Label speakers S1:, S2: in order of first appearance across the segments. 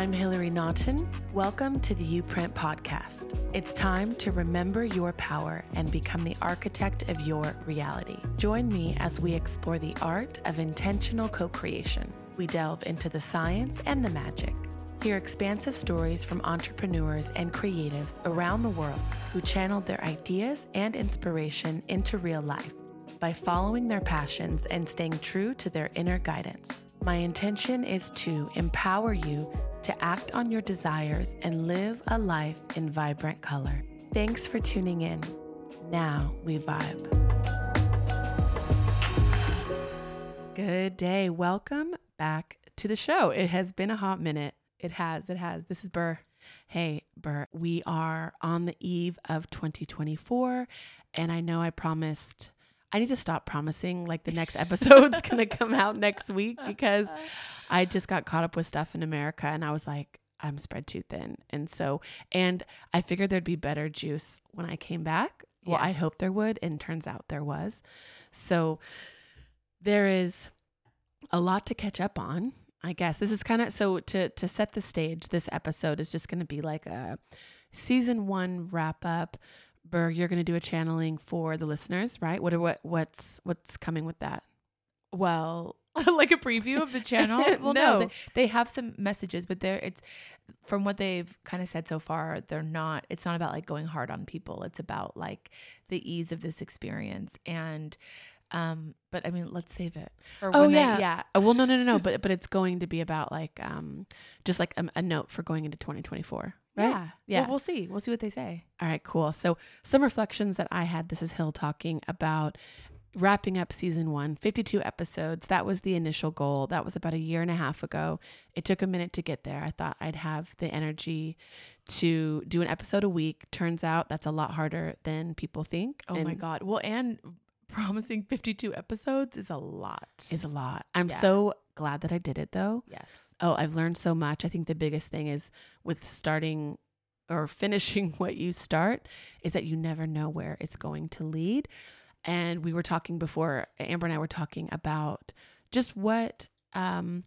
S1: I'm Hilary Naughton. Welcome to the YouPrint Podcast. It's time to remember your power and become the architect of your reality. Join me as we explore the art of intentional co creation. We delve into the science and the magic. Hear expansive stories from entrepreneurs and creatives around the world who channeled their ideas and inspiration into real life by following their passions and staying true to their inner guidance. My intention is to empower you to act on your desires and live a life in vibrant color. Thanks for tuning in. Now we vibe. Good day. Welcome back to the show. It has been a hot minute.
S2: It has. It has. This is Ber.
S1: Hey, Ber, we are on the eve of 2024, and I know I promised I need to stop promising like the next episode's going to come out next week because I just got caught up with stuff in America and I was like, I'm spread too thin. And so, and I figured there'd be better juice when I came back. Well, yes. I hoped there would, and turns out there was. So there is a lot to catch up on. I guess this is kind of so to to set the stage. This episode is just going to be like a season one wrap up Berg, you're going to do a channeling for the listeners, right? What are what what's what's coming with that?
S2: Well, like a preview of the channel.
S1: well, no,
S2: no they, they, have some messages, but they're it's from what they've kind of said so far. They're not. It's not about like going hard on people. It's about like the ease of this experience and. Um, but I mean, let's save it.
S1: oh yeah, they, yeah. Uh, well, no, no, no, no. but but it's going to be about like um, just like a, a note for going into 2024.
S2: Right? Yeah. Yeah. Well, we'll see. We'll see what they say.
S1: All right, cool. So, some reflections that I had. This is Hill talking about wrapping up season one, 52 episodes. That was the initial goal. That was about a year and a half ago. It took a minute to get there. I thought I'd have the energy to do an episode a week. Turns out that's a lot harder than people think.
S2: Oh and my God. Well, and promising 52 episodes is a lot.
S1: Is a lot. I'm yeah. so glad that I did it though.
S2: Yes.
S1: Oh, I've learned so much. I think the biggest thing is with starting or finishing what you start is that you never know where it's going to lead. And we were talking before, Amber and I were talking about just what um,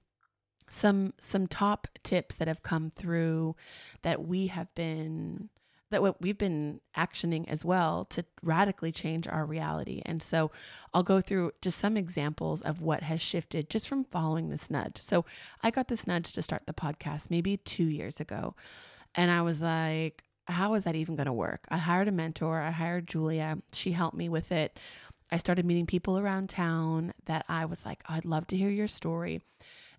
S1: some some top tips that have come through that we have been that what we've been actioning as well to radically change our reality. And so I'll go through just some examples of what has shifted just from following this nudge. So I got this nudge to start the podcast maybe two years ago. And I was like, how is that even going to work? I hired a mentor, I hired Julia. She helped me with it. I started meeting people around town that I was like, oh, I'd love to hear your story.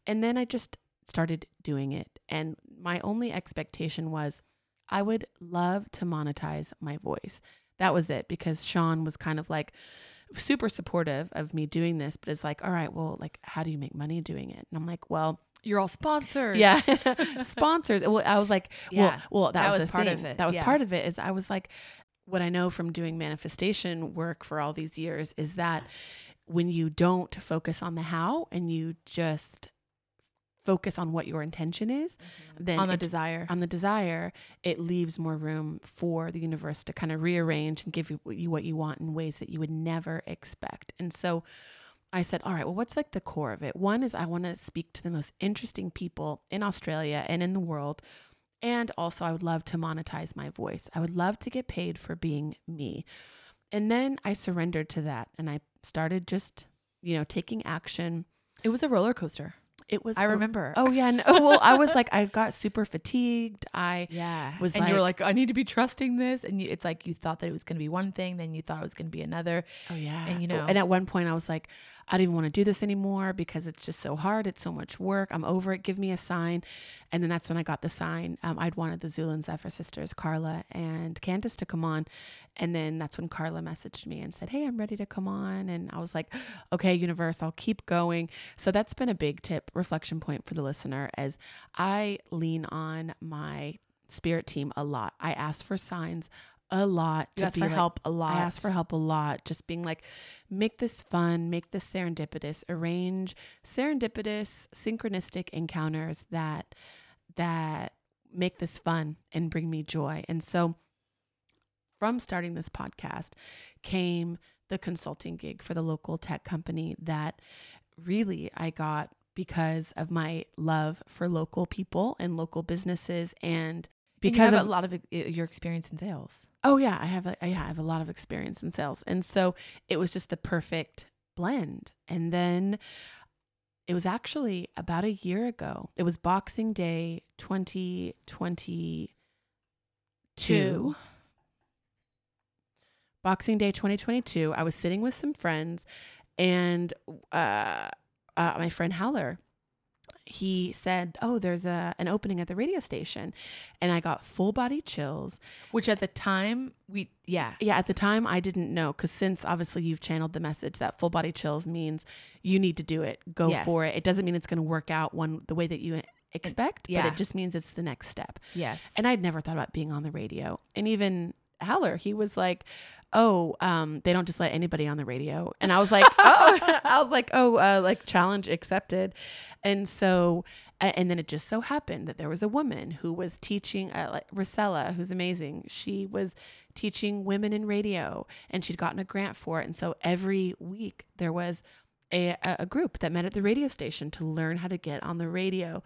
S1: And then I just started doing it. And my only expectation was, I would love to monetize my voice. That was it because Sean was kind of like super supportive of me doing this, but it's like, all right, well, like, how do you make money doing it? And I'm like, well,
S2: you're all sponsors.
S1: Yeah. sponsors. Well, I was like, yeah, well, well, that,
S2: that
S1: was,
S2: was part
S1: thing.
S2: of it.
S1: That was
S2: yeah.
S1: part of it is I was like, what I know from doing manifestation work for all these years is that when you don't focus on the how and you just focus on what your intention is,
S2: mm-hmm. then
S1: on the
S2: it, desire,
S1: on the desire, it leaves more room for the universe to kind of rearrange and give you, you what you want in ways that you would never expect. And so I said, all right, well, what's like the core of it? One is I want to speak to the most interesting people in Australia and in the world. And also, I would love to monetize my voice. I would love to get paid for being me. And then I surrendered to that and I started just, you know, taking action.
S2: It was a roller coaster.
S1: It was.
S2: I remember.
S1: Oh yeah. No, oh, well, I was like, I got super fatigued. I
S2: yeah.
S1: Was
S2: and
S1: like,
S2: you were like, I need to be trusting this, and you, it's like you thought that it was going to be one thing, then you thought it was going to be another.
S1: Oh yeah.
S2: And you oh, know,
S1: and at one point I was like, I don't even want to do this anymore because it's just so hard. It's so much work. I'm over it. Give me a sign. And then that's when I got the sign. Um, I'd wanted the Zulu and Zephyr sisters, Carla and Candace, to come on. And then that's when Carla messaged me and said, Hey, I'm ready to come on. And I was like, Okay, universe, I'll keep going. So that's been a big tip, reflection point for the listener as I lean on my spirit team a lot. I ask for signs a lot.
S2: You ask for
S1: like,
S2: help a lot.
S1: I ask for help a lot. Just being like, make this fun, make this serendipitous, arrange serendipitous, synchronistic encounters that that make this fun and bring me joy. And so from starting this podcast came the consulting gig for the local tech company that really I got because of my love for local people and local businesses and
S2: because of a lot of your experience in sales.
S1: Oh yeah, I have a, I have a lot of experience in sales. And so it was just the perfect blend. And then it was actually about a year ago. It was Boxing Day 2022.
S2: Two.
S1: Boxing Day 2022. I was sitting with some friends and uh, uh my friend Howler he said, "Oh, there's a an opening at the radio station." And I got full body chills
S2: Which at the time we yeah
S1: yeah, at the time I didn't know because since obviously you've channeled the message that full body chills means you need to do it, go
S2: Yes.
S1: for it. It doesn't mean it's going to work out one the way that you expect,
S2: yeah.
S1: but it just means it's the next step.
S2: yes
S1: And I'd never thought about being on the radio. And even Haller, he was like, "Oh, um, they don't just let anybody on the radio." And I was like, "Oh, I was like, oh, uh, like challenge accepted." And so, and then it just so happened that there was a woman who was teaching, uh, like Rosella, who's amazing. She was teaching women in radio, and she'd gotten a grant for it. And so every week there was a, a group that met at the radio station to learn how to get on the radio.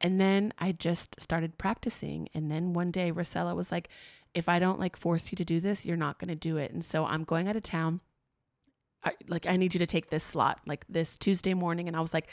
S1: And then I just started practicing. And then one day Rosella was like, if I don't like force you to do this, you're not going to do it. And so I'm going out of town. I, like I need you to take this slot like this Tuesday morning and I was like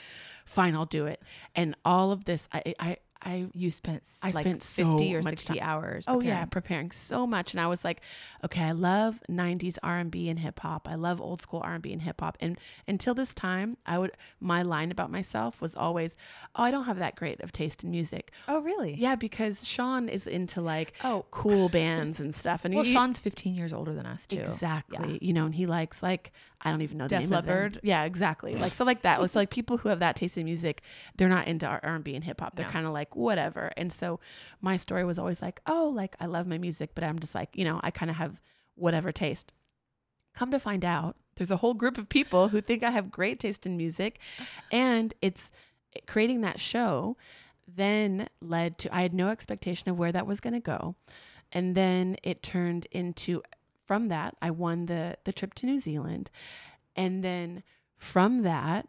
S1: fine I'll do it and all of this I I I
S2: you spent
S1: I
S2: like
S1: spent so
S2: 50 or 60
S1: time-
S2: hours
S1: Oh yeah,
S2: preparing.
S1: preparing so much, and I was like, okay, I love '90s R&B and hip hop. I love old school R&B and hip hop. And until this time, I would my line about myself was always, oh, I don't have that great of taste in music.
S2: oh really
S1: Yeah, because Sean is into like
S2: oh
S1: cool bands and stuff, and
S2: well
S1: he-
S2: Sean's 15 years older than us too
S1: Exactly. You know, and he likes like I don't even know the
S2: Def
S1: name.
S2: Leppard?
S1: Yeah, exactly. Like so like that. So like people who have that taste in music, they're not into R and B and hip hop. They're
S2: No.
S1: kind of like whatever. And so my story was always like, oh, like I love my music, but I'm just like, you know, I kind of have whatever taste. Come to find out, there's a whole group of people who think I have great taste in music, and it's creating that show then led to I had no expectation of where that was going to go. And then it turned into from that I won the the trip to New Zealand. And then from that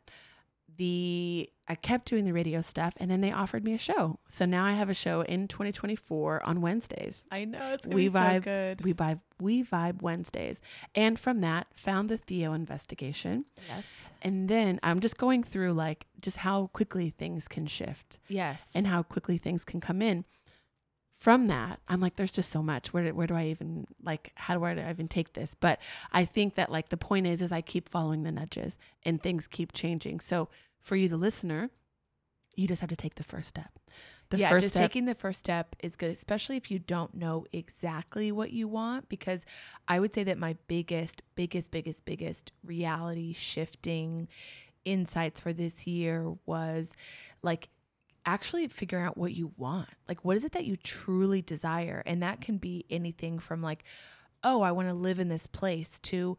S1: the I kept doing the radio stuff and then they offered me a show. So now I have a show in 2024 on Wednesdays.
S2: I know it's
S1: We be so vibe-
S2: good
S1: We vibe we vibe Wednesdays. And from that found the Theo investigation.
S2: yes
S1: And then I'm just going through like just how quickly things can shift
S2: yes
S1: and how quickly things can come in. From that, I'm like, there's just so much. Where do, where do I even like? How do I even take this? But I think that like the point is, is I keep following the nudges and things keep changing. So for you, the listener, you just have to take the first step. The
S2: yeah,
S1: first
S2: just
S1: step.
S2: taking the first step is good, especially if you don't know exactly what you want. Because I would say that my biggest, biggest, biggest, biggest reality shifting insights for this year was like actually figuring out what you want. Like, what is it that you truly desire? And that can be anything from like, oh, I want to live in this place to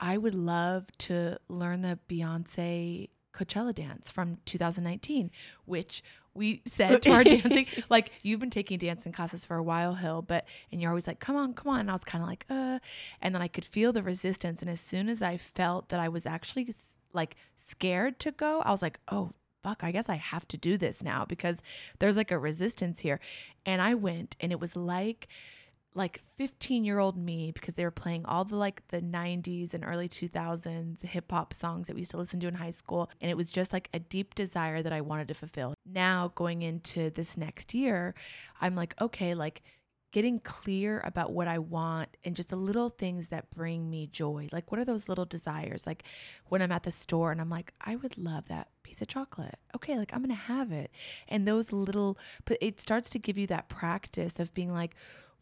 S2: I would love to learn the Beyonce Coachella dance from 2019, which we said to our dancing, like you've been taking dancing classes for a while, Hill, but and you're always like, come on, come on. And I was kind of like, uh, and then I could feel the resistance. And as soon as I felt that I was actually like scared to go, I was like, oh, fuck, I guess I have to do this now because there's like a resistance here. And I went and it was like, like 15 year old me because they were playing all the like the 90s and early 2000s hip hop songs that we used to listen to in high school. And it was just like a deep desire that I wanted to fulfill. Now, going into this next year, I'm like, okay, like getting clear about what I want and just the little things that bring me joy. Like, what are those little desires? Like, when I'm at the store and I'm like, I would love that piece of chocolate. Okay, like, I'm going to have it. And those little, but it starts to give you that practice of being like,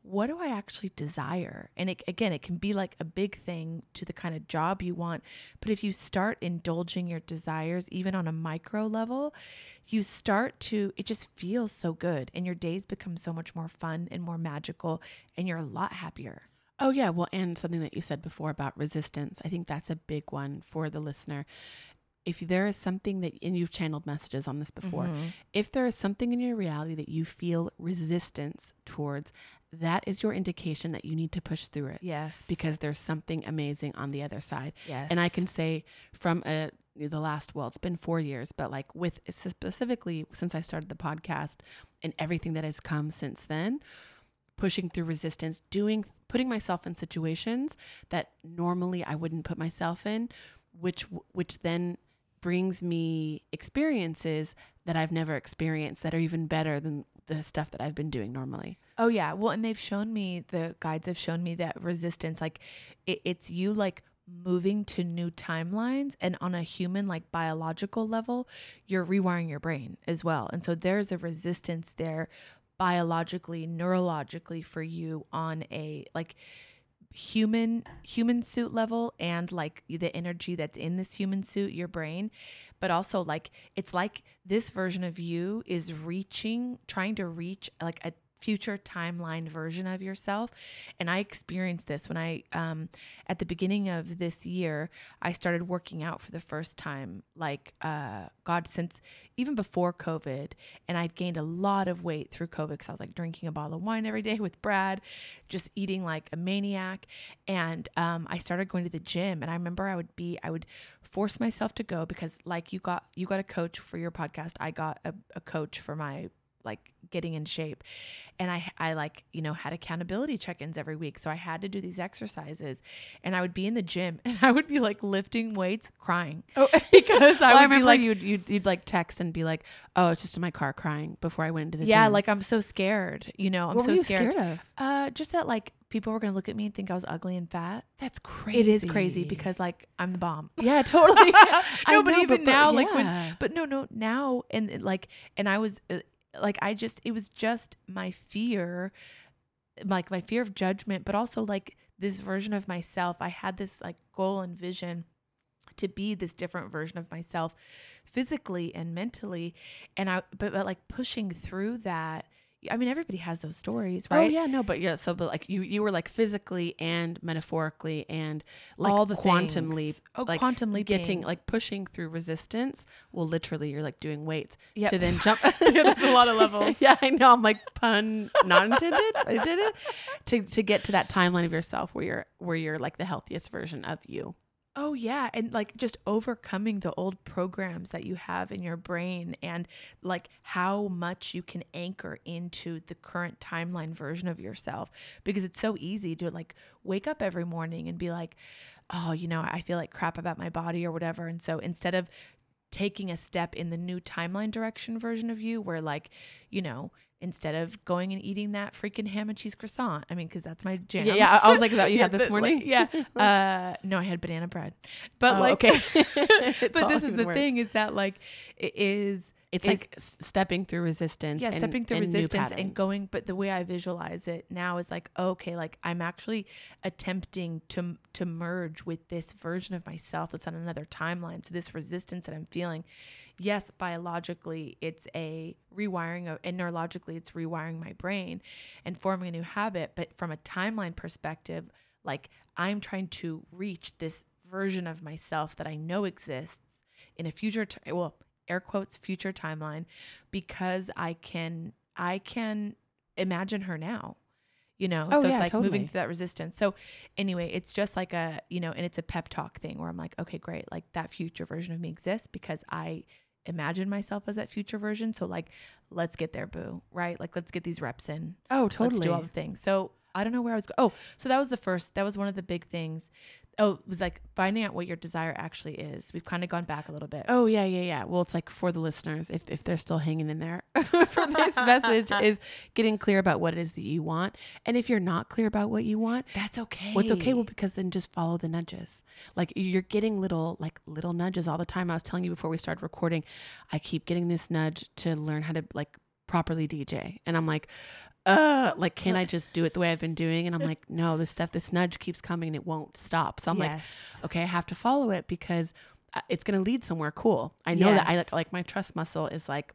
S2: what do I actually desire? And it, again, it can be like a big thing to the kind of job you want. But if you start indulging your desires, even on a micro level, you start to, it just feels so good. And your days become so much more fun and more magical. And you're a lot happier.
S1: Oh, yeah. Well, and something that you said before about resistance, I think that's a big one for the listener. If there is something that, and you've channeled messages on this before,
S2: Mhm.
S1: if there is something in your reality that you feel resistance towards, that is your indication that you need to push through it
S2: Yes.
S1: because there's something amazing on the other side.
S2: yes.
S1: And I can say from a the last well it's been four years but like with specifically since i started the podcast and everything that has come since then pushing through resistance doing putting myself in situations that normally i wouldn't put myself in which which then brings me experiences that i've never experienced that are even better than the stuff that i've been doing normally
S2: Oh yeah. Well, and they've shown me the guides have shown me that resistance, like it, it's you like moving to new timelines and on a human like biological level, you're rewiring your brain as well. And so there's a resistance there biologically, neurologically for you on a like human human suit level and like the energy that's in this human suit your brain. But also like it's like this version of you is reaching trying to reach like a future timeline version of yourself. And i experienced this when i um at the beginning of this year i started working out for the first time like uh god since even before covid and i'd gained a lot of weight through covid because i was like drinking a bottle of wine every day with brad just eating like a maniac. And um i started going to the gym and i remember i would be i would force myself to go because like you got you got a coach for your podcast. I got a, a coach for my like getting in shape. And i i like you know had accountability check-ins every week. So i had to do these exercises and i would be in the gym and i would be like lifting weights crying.
S1: Oh.
S2: because i would
S1: I remember
S2: be like
S1: you'd, you'd you'd like text and be like oh it's just in my car crying before i went into the
S2: yeah
S1: gym.
S2: like i'm so scared you know i'm
S1: what
S2: so
S1: were you
S2: scared.
S1: scared of?
S2: Uh just that like people were gonna look at me and think i was ugly and fat.
S1: That's crazy
S2: it is crazy because like i'm the bomb.
S1: Yeah totally.
S2: No but
S1: know,
S2: even
S1: but-
S2: now like when but no no now and and, like and i was uh, like i just it was just my fear like my fear of judgment but also like this version of myself. I had this like goal and vision to be this different version of myself physically and mentally and i but, but like pushing through that i mean everybody has those stories oh, right
S1: Oh yeah, no, but yeah. So, but like you, you were like physically and metaphorically and like
S2: all the
S1: quantum
S2: things.
S1: leap,
S2: oh
S1: like
S2: quantum leaping
S1: getting like pushing through resistance. Well, literally, you're like doing weights
S2: Yep.
S1: to then jump.
S2: Yeah, there's a lot of levels.
S1: yeah, I know. I'm like pun not intended. I did it to to get to that timeline of yourself where you're where you're like the healthiest version of you.
S2: Oh yeah, and like just overcoming the old programs that you have in your brain and like how much you can anchor into the current timeline version of yourself because it's so easy to like wake up every morning and be like, "Oh, you know, I feel like crap about my body or whatever." And so instead of taking a step in the new timeline direction version of you where like, you know, instead of going and eating that freaking ham and cheese croissant, I mean, cuz that's my jam.
S1: Yeah, yeah. I- I was like, is that what you had this
S2: but, like,
S1: morning?
S2: yeah. Uh, no, I had banana bread. But
S1: Oh,
S2: like,
S1: okay.
S2: But this is the
S1: worse.
S2: thing is that like it is
S1: It's like stepping through resistance.
S2: yeah
S1: and-
S2: stepping through
S1: and
S2: resistance and going but the way i visualize it now is like okay like i'm actually attempting to to merge with this version of myself that's on another timeline so this resistance that i'm feeling yes biologically it's a rewiring of and neurologically it's rewiring my brain and forming a new habit but from a timeline perspective like i'm trying to reach this version of myself that i know exists in a future t- well air quotes future timeline because I can I can imagine her now. You know,
S1: Oh,
S2: so
S1: yeah,
S2: it's like
S1: totally.
S2: moving through that resistance. So anyway, it's just like a, you know, and it's a pep talk thing where I'm like, okay, great. Like that future version of me exists because I imagine myself as that future version. So like, let's get there, boo. Right? Like let's get these reps in.
S1: Oh, totally.
S2: Let's do all the things. So I don't know where I was going. Oh, so that was the first, that was one of the big things. Oh, it was like finding out what your desire actually is. We've kind of gone back a little bit.
S1: Oh yeah, yeah, yeah. Well, it's like for the listeners, if if they're still hanging in there for this message, is getting clear about what it is that you want. And if you're not clear about what you want,
S2: that's okay.
S1: what's okay? Well, because then just follow the nudges. Like you're getting little like little nudges all the time. I was telling you before we started recording, I keep getting this nudge to learn how to like properly DJ, and I'm like. Uh, like, can I just do it the way I've been doing? And I'm like, no, this stuff, this nudge keeps coming and it won't stop. So I'm like, okay, I have to follow it because uh, it's going to lead somewhere cool. I know that I like, like my trust muscle is like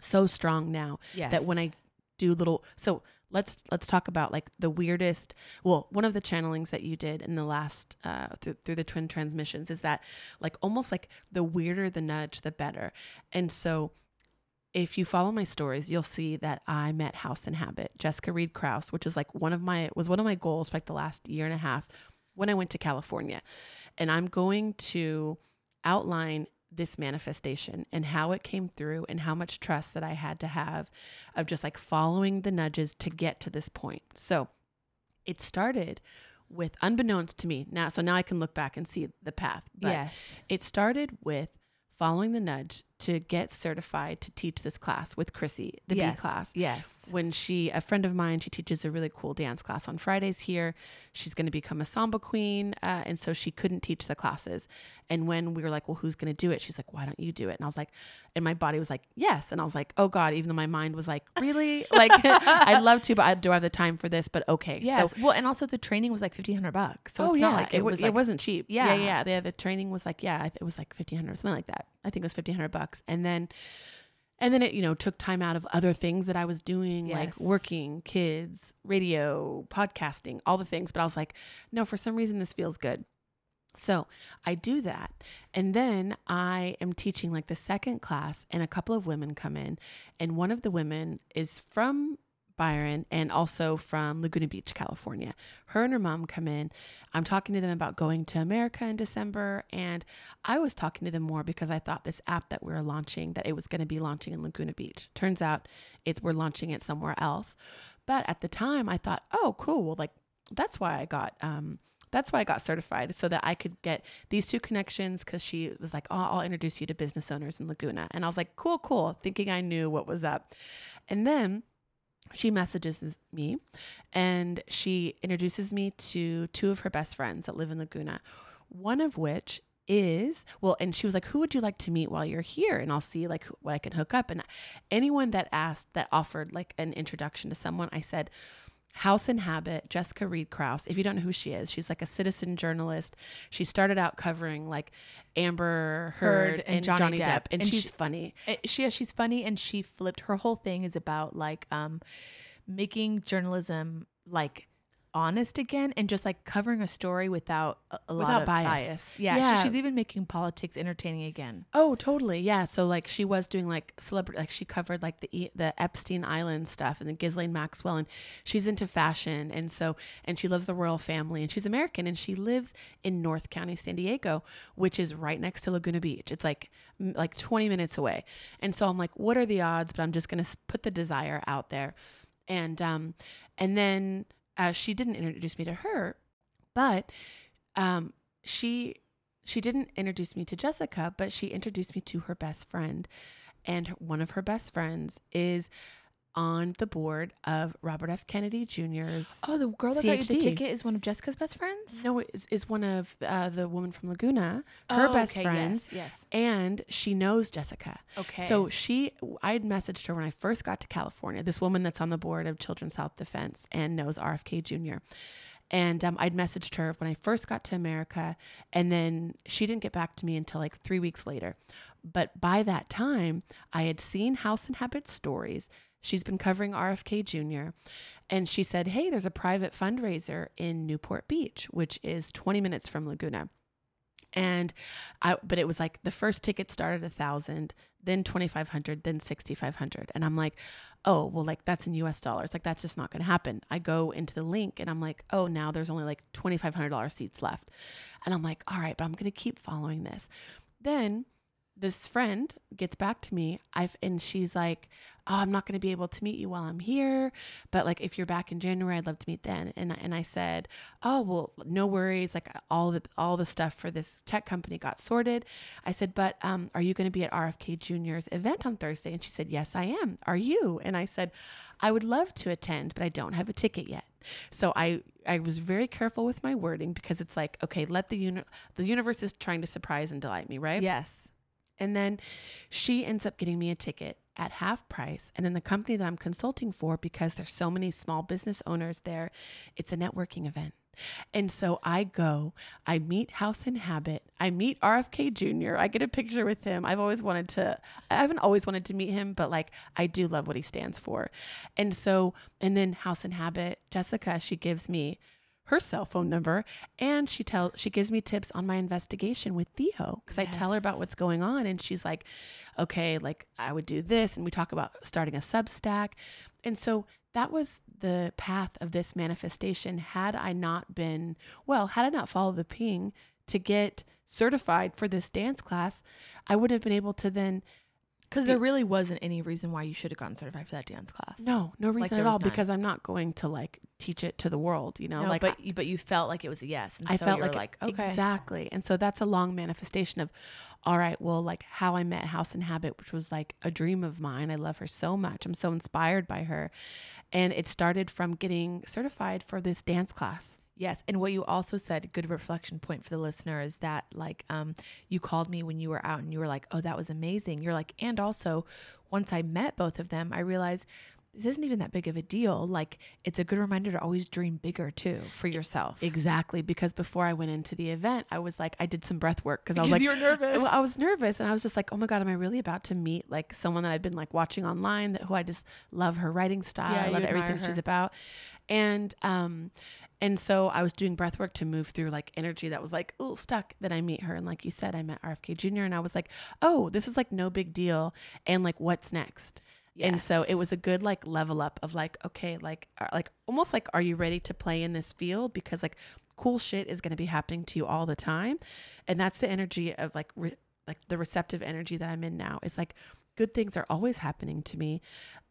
S1: so strong now
S2: yes.
S1: that when I do little, so let's, let's talk about like the weirdest, well, one of the channelings that you did in the last, uh, through, through the twin transmissions is that like almost like the weirder the nudge, the better. And so if you follow my stories, you'll see that I met House in Habit, Jessica Reed Kraus, which is like one of my was one of my goals for like the last year and a half when I went to California. And I'm going to outline this manifestation and how it came through and how much trust that I had to have of just like following the nudges to get to this point. So it started with unbeknownst to me now. So now I can look back and see the path. But
S2: yes.
S1: it started with following the nudge to get certified to teach this class with Chrissy, the
S2: yes.
S1: B class.
S2: Yes.
S1: When she, a friend of mine, she teaches a really cool dance class on Fridays here. She's going to become a samba queen. Uh, and so she couldn't teach the classes. And when we were like, well, who's going to do it? She's like, why don't you do it? And I was like, and my body was like, yes. And I was like, oh God, even though my mind was like, really? like, I'd love to, but I, do I have the time for this? But okay.
S2: Yes.
S1: So,
S2: well, and also the training was like fifteen hundred bucks. So
S1: oh
S2: it's
S1: yeah,
S2: not like
S1: it,
S2: it
S1: wa-
S2: was
S1: it wasn't cheap. Yeah,
S2: Yeah.
S1: yeah. The, the training was like yeah, it was like fifteen hundred something like that. I think it was fifteen hundred bucks, and then, and then it you know took time out of other things that I was doing like working, kids, radio, podcasting, all the things. But I was like, no, for some reason this feels good. So I do that. And then I am teaching like the second class, and a couple of women come in. And one of the women is from Byron and also from Laguna Beach, California. Her and her mom come in. I'm talking to them about going to America in December. And I was talking to them more because I thought this app that we are launching, that it was going to be launching in Laguna Beach. Turns out it's we're launching it somewhere else. But at the time I thought, oh, cool. Well, like that's why I got um that's why I got certified so that I could get these two connections because she was like, oh, I'll introduce you to business owners in Laguna. And I was like, cool, cool, thinking I knew what was up. And then she messages me and she introduces me to two of her best friends that live in Laguna, one of which is well and she was like who would you like to meet while you're here? And i'll see like what i can hook up. And anyone that asked that offered like an introduction to someone i said House in Habit, Jessica Reed Kraus. If you don't know who she is, she's like a citizen journalist. She started out covering like Amber Heard,
S2: Heard
S1: and,
S2: and
S1: Johnny,
S2: Johnny
S1: Depp,
S2: Depp.
S1: and,
S2: And
S1: she's
S2: she-
S1: funny.
S2: Uh, she she's funny and she flipped her whole thing is about like um making journalism like honest again and just like covering a story without a, a lot of
S1: bias.
S2: bias. Yeah,
S1: Yeah.
S2: She, she's even making politics entertaining again.
S1: Oh, totally. Yeah. So like she was doing like celebrity, like she covered like the the Epstein Island stuff and the Ghislaine Maxwell, and she's into fashion, and so and she loves the royal family, and she's American, and she lives in North County, San Diego, which is right next to Laguna Beach. It's like like 20 minutes away, and so I'm like, what are the odds? But I'm just gonna put the desire out there, and um, and then uh, she didn't introduce me to her, but um, she she didn't introduce me to Jessica, but she introduced me to her best friend. And one of her best friends is on the board of Robert F. Kennedy Jr.'s.
S2: Oh, the girl that got you the
S1: CHD.
S2: ticket is one of Jessica's best friends.
S1: No, is, is one of uh, the woman from Laguna, her best friend.
S2: Oh, Yes. yes.
S1: And she knows Jessica.
S2: Okay.
S1: So she, I had messaged her when I first got to California. This woman that's on the board of Children's Health Defense and knows RFK Jr. And um, I'd messaged her when I first got to America, and then she didn't get back to me until like three weeks later. But by that time, I had seen House in Habit stories. She's been covering RFK Jr. And she said, Hey, there's a private fundraiser in Newport Beach, which is 20 minutes from Laguna and I but it was like the first ticket started a thousand, then twenty five hundred, then sixty five hundred, and I'm like, oh well, like that's in U.S. dollars, like that's just not going to happen. I go into the link and I'm like, oh now there's only like twenty five hundred dollars seats left, and I'm like, all right, but I'm going to keep following this. Then this friend gets back to me, I've and she's like, oh, I'm not going to be able to meet you while I'm here, but like if you're back in January, I'd love to meet then. And and I said, oh well, no worries. Like all the all the stuff for this tech company got sorted. I said, but um, are you going to be at RFK Jr.'s event on Thursday? And she said, yes, I am. Are you? And I said, I would love to attend, but I don't have a ticket yet. So I I was very careful with my wording because it's like, okay, let the uni- the universe is trying to surprise and delight me, right?
S2: Yes.
S1: And then she ends up getting me a ticket at half price. And then the company that I'm consulting for, because there's so many small business owners there, it's a networking event. And so I go, I meet House in Habit, I meet RFK Jr., I get a picture with him. I've always wanted to, I haven't always wanted to meet him, but like I do love what he stands for. And so, and then House in Habit, Jessica, she gives me her cell phone number and she tells she gives me tips on my investigation with Theo because I tell her about what's going on and she's like okay like I would do this and we talk about starting a substack. And so that was the path of this manifestation had I not been well had I not followed the ping to get certified for this dance class, I would have been able to then
S2: Because there really wasn't any reason why you should have gotten certified for that dance class.
S1: no, no reason
S2: there
S1: at all
S2: was none.
S1: because I'm not going to like teach it to the world, you know,
S2: No,
S1: like
S2: but you, but you felt like it was a yes. And
S1: I
S2: so
S1: felt like,
S2: like okay.
S1: exactly. And so that's a long manifestation of, all right, well, like how I met House in Habit, which was like a dream of mine. I love her so much. I'm so inspired by her. And it started from getting certified for this dance class.
S2: Yes, and what you also said, good reflection point for the listener, is that like um, you called me when you were out and you were like, "Oh, that was amazing." You're like, and also, once I met both of them, I realized this isn't even that big of a deal. Like, it's a good reminder to always dream bigger too for yourself.
S1: Exactly. Because before I went into the event, I was like, I did some breath work because I was like,
S2: you were nervous.
S1: Well, I was nervous and I was just like, oh my God, am I really about to meet like someone that I've been like watching online that who I just love her writing style.
S2: Yeah,
S1: I love everything she's about. And um and so I was doing breath work to move through like energy that was like, oh, stuck. Then I meet her. And like you said, I met RFK Jr. and I was like, oh, this is like no big deal. And like, what's next? And so it was a good like level up of like, okay, like, are, like almost like, are you ready to play in this field? Because like cool shit is going to be happening to you all the time. And that's the energy of like, re- like the receptive energy that I'm in now. It's like good things are always happening to me.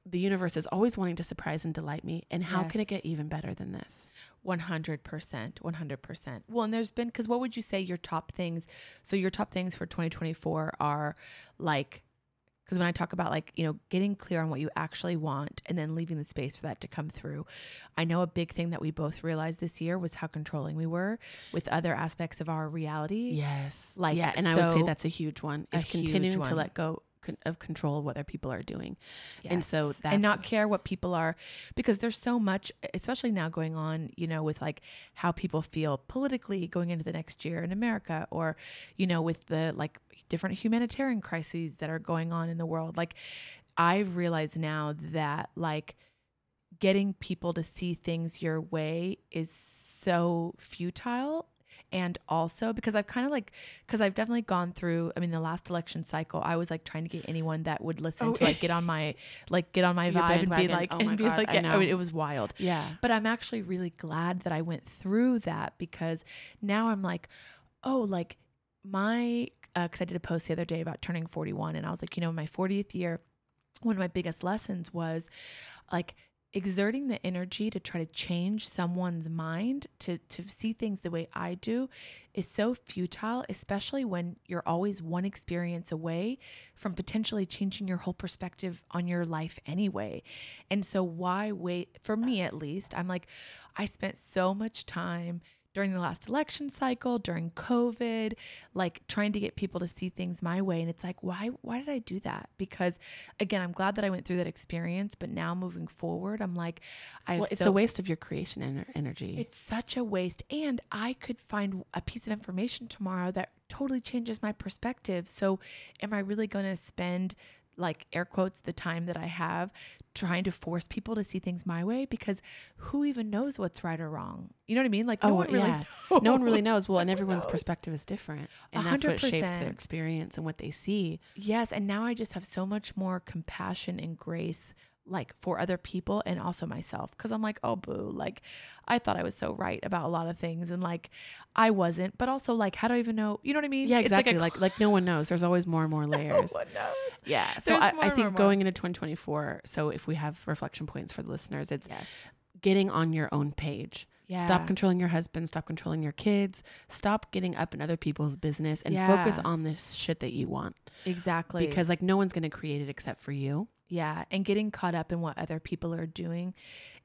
S1: The universe is always wanting to surprise and delight me. And how can it get even better than this?
S2: 100%. 100%. Well, and there's been, because what would you say your top things? So, your top things for 2024 are like, because when I talk about like, you know, getting clear on what you actually want and then leaving the space for that to come through, I know a big thing that we both realized this year was how controlling we were with other aspects of our reality.
S1: Yes.
S2: Like,
S1: yeah. And I would say that's a huge one is continuing
S2: huge
S1: to let go of control of what other people are doing. And so
S2: Yes.
S1: that's
S2: and not care what people are because there's so much especially now going on you know with like how people feel politically going into the next year in america or you know with the like different humanitarian crises that are going on in the world like i realize now that like getting people to see things your way is so futile and also because I've kind of like because I've definitely gone through I mean the last election cycle I was like trying to get anyone that would listen
S1: Oh,
S2: to like get on my like get on my vibe and be like
S1: Oh
S2: and be
S1: God,
S2: like
S1: I know.
S2: mean, it was wild
S1: yeah.
S2: but I'm actually really glad that I went through that because now I'm like, oh, like my, uh, because I did a post the other day about turning 41, and I was like, you know, my 40th year, one of my biggest lessons was like exerting the energy to try to change someone's mind to to see things the way I do is so futile especially when you're always one experience away from potentially changing your whole perspective on your life anyway. And so why wait for me at least I'm like I spent so much time during the last election cycle, during COVID, like trying to get people to see things my way. And it's like, why why did I do that? Because again, I'm glad that I went through that experience, but now moving forward, I'm like, I
S1: Well, it's
S2: so-
S1: a waste of your creation ener- energy.
S2: it's such a waste. And I could find a piece of information tomorrow that totally changes my perspective. So, am I really going to spend, like, air quotes, the time that I have trying to force people to see things my way? Because who even knows what's right or wrong? You know what I mean? Like, no
S1: Oh,
S2: one really
S1: yeah.
S2: knows.
S1: no one really knows. Well, and everyone's
S2: knows.
S1: perspective is different. And
S2: A
S1: that's what shapes their experience and what they see.
S2: Yes. And now I just have so much more compassion and grace. Like for other people and also myself. Cause I'm like, oh, boo. Like, I thought I was so right about a lot of things. And like, I wasn't. But also, like, how do I even know? You know what I mean?
S1: Yeah,
S2: It's like
S1: exactly. Like, like, no one knows. There's always more and more layers.
S2: one knows.
S1: Yeah. So
S2: There's
S1: I,
S2: more
S1: I think
S2: more and
S1: going into 2024, so if we have reflection points for the listeners, it's
S2: Yes.
S1: getting on your own page.
S2: Yeah.
S1: Stop controlling your husband. Stop controlling your kids. Stop getting up in other people's business and focus on this shit that you want.
S2: Exactly.
S1: Because like no one's going to create it except for you.
S2: Yeah, and getting caught up in what other people are doing,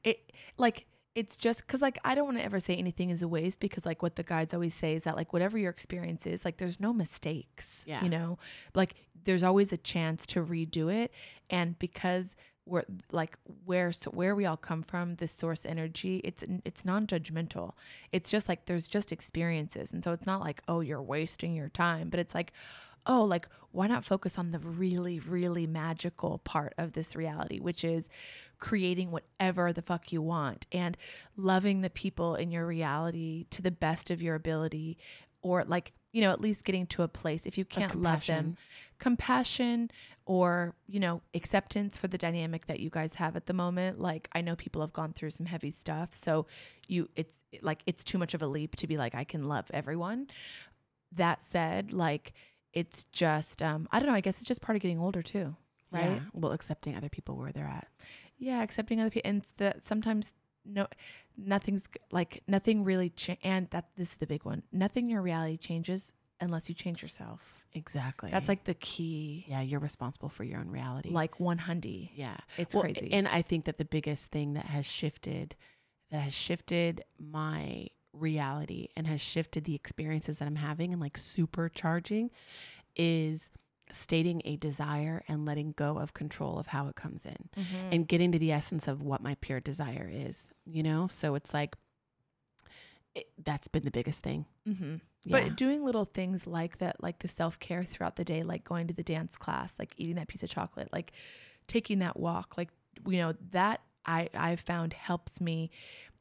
S2: it like it's just because like I don't want to ever say anything is a waste because like what the guides always say is that like whatever your experience is, like there's no mistakes.
S1: Yeah.
S2: You know, like there's always a chance to redo it, and because we're like where so where we all come from this source energy it's it's non-judgmental it's just like there's just experiences and so it's not like oh you're wasting your time but it's like oh like why not focus on the really really magical part of this reality which is creating whatever the fuck you want and loving the people in your reality to the best of your ability or like you know at least getting to a place if you can't love them compassion or you know acceptance for the dynamic that you guys have at the moment. Like i know people have gone through some heavy stuff so you it's like it's too much of a leap to be like i can love everyone. That said, like it's just um I don't know, I guess it's just part of getting older too. Right?
S1: Yeah. Well, accepting other people where they're at.
S2: Yeah, accepting other people and that sometimes no nothing's like nothing really cha- and that this is the big one. Nothing in your reality changes unless you change yourself.
S1: Exactly.
S2: That's like the key.
S1: yeah, you're responsible for your own reality.
S2: Like one hundy.
S1: yeah.
S2: It's
S1: Well,
S2: crazy.
S1: And I think that the biggest thing that has shifted, that has shifted my reality and has shifted the experiences that I'm having and like supercharging is stating a desire and letting go of control of how it comes in
S2: Mhm.
S1: and getting to the essence of what my pure desire is, you know? So it's like, it, that's been the biggest thing.
S2: Mm-hmm.
S1: Yeah.
S2: But doing little things like that, like the self care throughout the day, like going to the dance class, like eating that piece of chocolate, like taking that walk, like you know that I I've found helps me.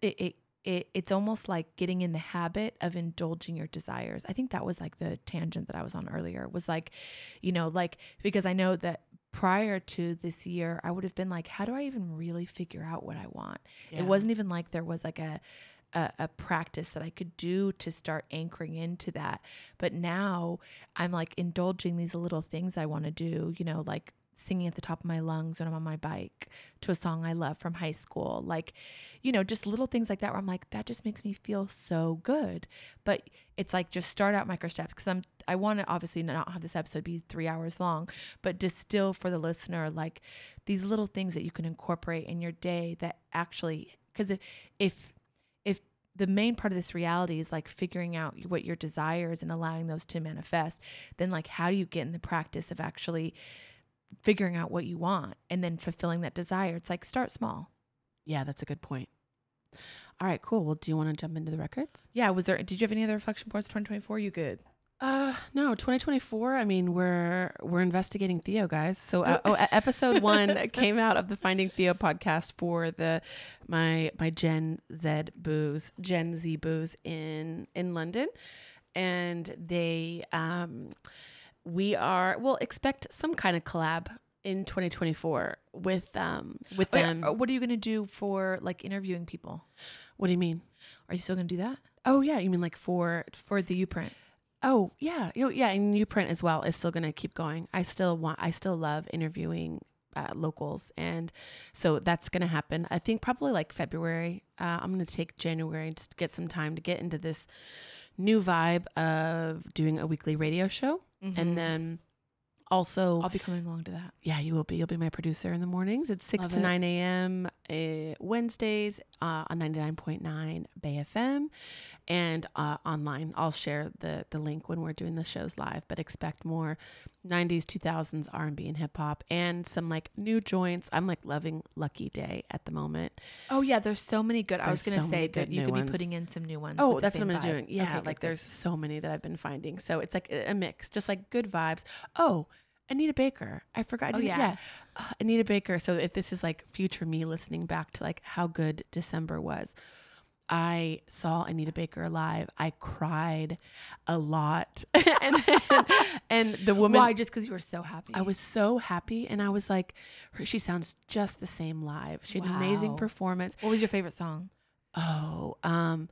S2: It it. It, it's almost like getting in the habit of indulging your desires. I think that was like the tangent that I was on earlier. Was like, you know, like because I know that prior to this year, I would have been like, how do I even really figure out what I want?
S1: Yeah.
S2: It wasn't even like there was like a, a a practice that I could do to start anchoring into that. But now I'm like indulging these little things I want to do, you know, like singing at the top of my lungs when I'm on my bike to a song I love from high school. Like, you know, just little things like that where I'm like, that just makes me feel so good. But it's like just start out micro steps because I'm I want to obviously not have this episode be three hours long, but distill for the listener like these little things that you can incorporate in your day that actually because if if if the main part of this reality is like figuring out what your desires and allowing those to manifest then like how do you get in the practice of actually figuring out what you want and then fulfilling that desire it's like start small
S1: Yeah, that's a good point. All right, cool. Well, do you want to jump into the records?
S2: yeah was there did you have any other reflection points 2024 you good
S1: Uh, no, 2024. I mean, we're we're investigating Theo, guys. So, uh, oh, episode one came out of the Finding Theo podcast for the my my Gen Z booze, Gen Z booze in in London, and they um we are will expect some kind of collab in 2024 with um with
S2: Wait,
S1: them.
S2: uh, what are you gonna do for like interviewing people
S1: What do you mean?
S2: are you still gonna do that
S1: Oh yeah, you mean like for
S2: for the YouPrint
S1: Oh yeah, you yeah, and YouPrint as well is still going to keep going. I still want, I still love interviewing uh, locals, and so that's going to happen. I think probably like February. Uh, I'm going to take January and just get some time to get into this new vibe of doing a weekly radio show, and mm-hmm. then also
S2: i'll be coming along to that
S1: yeah, you will be. You'll be my producer in the mornings. It's 6
S2: Love
S1: to
S2: it.
S1: 9 a.m. Uh, Wednesdays uh, on 99.9 Bay FM and uh, online. I'll share the, the link when we're doing the shows live, but expect more 90s, 2000s R&B and hip hop and some like new joints. I'm like loving Lucky Daye at the moment.
S2: Oh yeah, there's so many good. I was gonna
S1: so
S2: say that you could
S1: ones.
S2: be putting in some new ones.
S1: Oh, that's what I'm
S2: vibe.
S1: doing. Yeah,
S2: Okay,
S1: like
S2: good.
S1: there's so many that I've been finding. So it's like a mix, just like good vibes. Oh, Anita Baker. I forgot.
S2: Oh, yeah.
S1: yeah. Uh, Anita Baker. So if this is like future me listening back to like how good December was, I saw Anita Baker live. I cried a lot, and, and the woman.
S2: Why? Just because you were so happy.
S1: I was so happy, and I was like, her, she sounds just the same live. She had an amazing performance.
S2: What was your favorite song?
S1: Oh, um,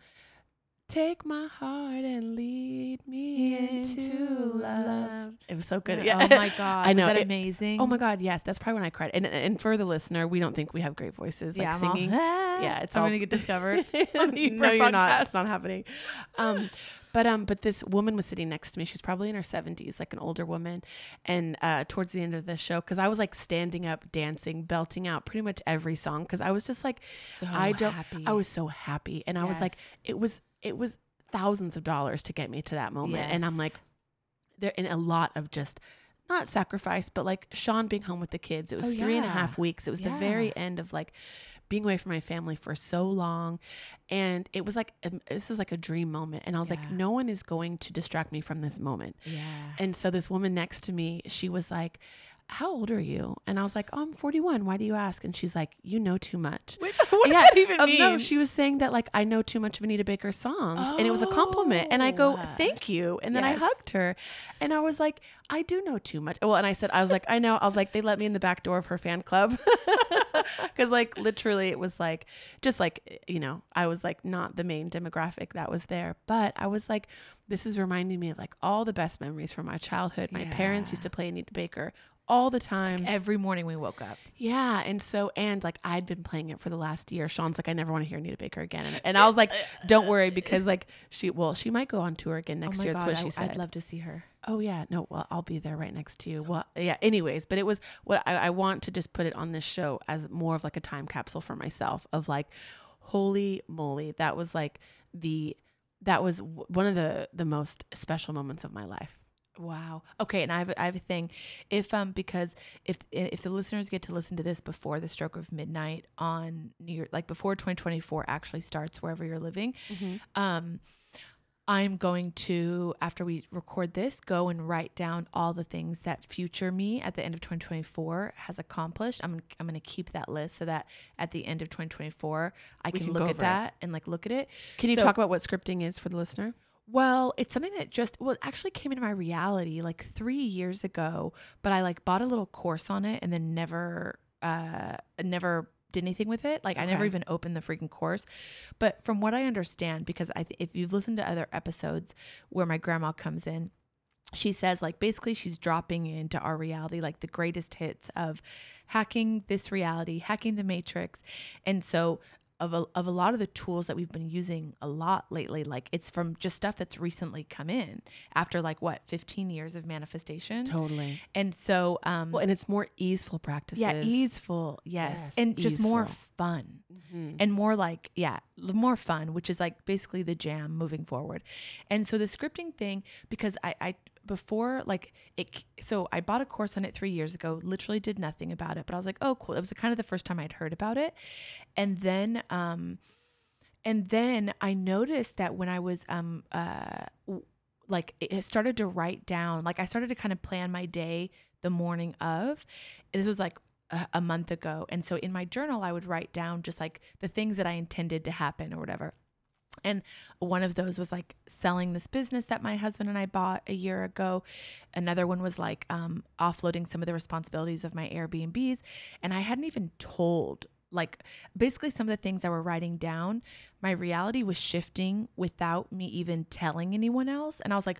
S1: take my heart and lead me into love. It was so good. Yeah.
S2: Oh my god.
S1: I know,
S2: Was that
S1: it-
S2: amazing?
S1: oh my God. Yes, that's probably when I cried. And and for the listener, we don't think we have great voices like
S2: yeah, I'm all,
S1: singing. yeah, it's
S2: I'm
S1: all
S2: gonna get discovered.
S1: no, you're
S2: YouPrint
S1: not.
S2: podcast.
S1: It's not happening. Um, but um, but this woman was sitting next to me. She's probably in her seventies, like an older woman. And uh, towards the end of the show, because I was like standing up, dancing, belting out pretty much every song, because I was just like,
S2: So
S1: I don't.
S2: happy.
S1: I was so happy, and I was like, it was it was thousands of dollars to get me to that moment, and I'm
S2: Yes.
S1: like, there in a lot of just. Not sacrifice, but like Sean being home with the kids. It was
S2: Oh,
S1: three and a half weeks. It was the very end of like being away from my family for so long and it was like um, this was like a dream moment and i was like no one is going to distract me from this moment
S2: yeah.
S1: and so this woman next to me she was like how old are you? And I was like, oh, I'm 41. Why do you ask? And she's like, you know too much.
S2: Wait, what
S1: yeah,
S2: does that even
S1: um,
S2: mean?
S1: No, she was saying that like I know too much of Anita Baker's songs, and it was a compliment. And I go,
S2: Oh.
S1: "Thank you." And then I hugged her, and I was like, "I do know too much." Well, and I said, "I was like, I know." I was like, "They let me in the back door of her fan club," because like literally, it was like just like you know, I was like not the main demographic that was there, but I was like, this is reminding me of like all the best memories from my childhood. My parents used to play Anita Baker all the time.
S2: Every morning we woke up.
S1: Yeah, and so and like I'd been playing it for the last year. Sean's like, I never want to hear Anita Baker again, and, and I was like, Don't worry, because like she, well, she might go on tour again oh next
S2: oh
S1: year.
S2: God,
S1: That's what
S2: I,
S1: she said.
S2: I'd love to see her.
S1: Oh yeah, no, well, I'll be there right next to you. Well, yeah. Anyways, but it was what I, I want to just put it on this show as more of like a time capsule for myself of like, holy moly, that was like the that was w- one of the the most special moments of my life.
S2: Wow. Okay, and I have I have a thing. If um because if if the listeners get to listen to this before the stroke of midnight on New Year, like before 2024 actually starts wherever you're living, um I'm going to after we record this go and write down all the things that future me at the end of 2024 has accomplished. I'm I'm going to keep that list so that at the end of 2024 I can,
S1: can
S2: look at
S1: over it.
S2: that and like look at it.
S1: Can you
S2: So-
S1: talk about what scripting is for the listener?
S2: Well, it's something that just well, it actually came into my reality like three years ago, but I like bought a little course on it and then never uh never did anything with it. Like I never even opened the freaking course. But from what I understand, because I if you've listened to other episodes where my grandma comes in, she says like basically she's dropping into our reality like the greatest hits of hacking this reality, hacking the matrix. And so of a, of a lot of the tools that we've been using a lot lately like it's from just stuff that's recently come in after like what 15 years of manifestation
S1: Totally.
S2: and so um
S1: Well, and it's more easeful practices.
S2: yeah easeful yes,
S1: Yes,
S2: and just more
S1: easeful.
S2: fun
S1: Mhm.
S2: and more like yeah more fun which is like basically the jam moving forward and so the scripting thing because i i before like it so i bought a course on it three years ago literally did nothing about it but i was like oh cool. It was kind of the first time i'd heard about it. And then um and then i noticed that when i was um uh like it started to write down like i started to kind of plan my day the morning of this was like a month ago and so in my journal i would write down just like the things that i intended to happen or whatever and one of those was like selling this business that my husband and I bought a year ago. Another one was like um, offloading some of the responsibilities of my Airbnbs. And I hadn't even told, like, basically some of the things I were writing down, my reality was shifting without me even telling anyone else. And I was like,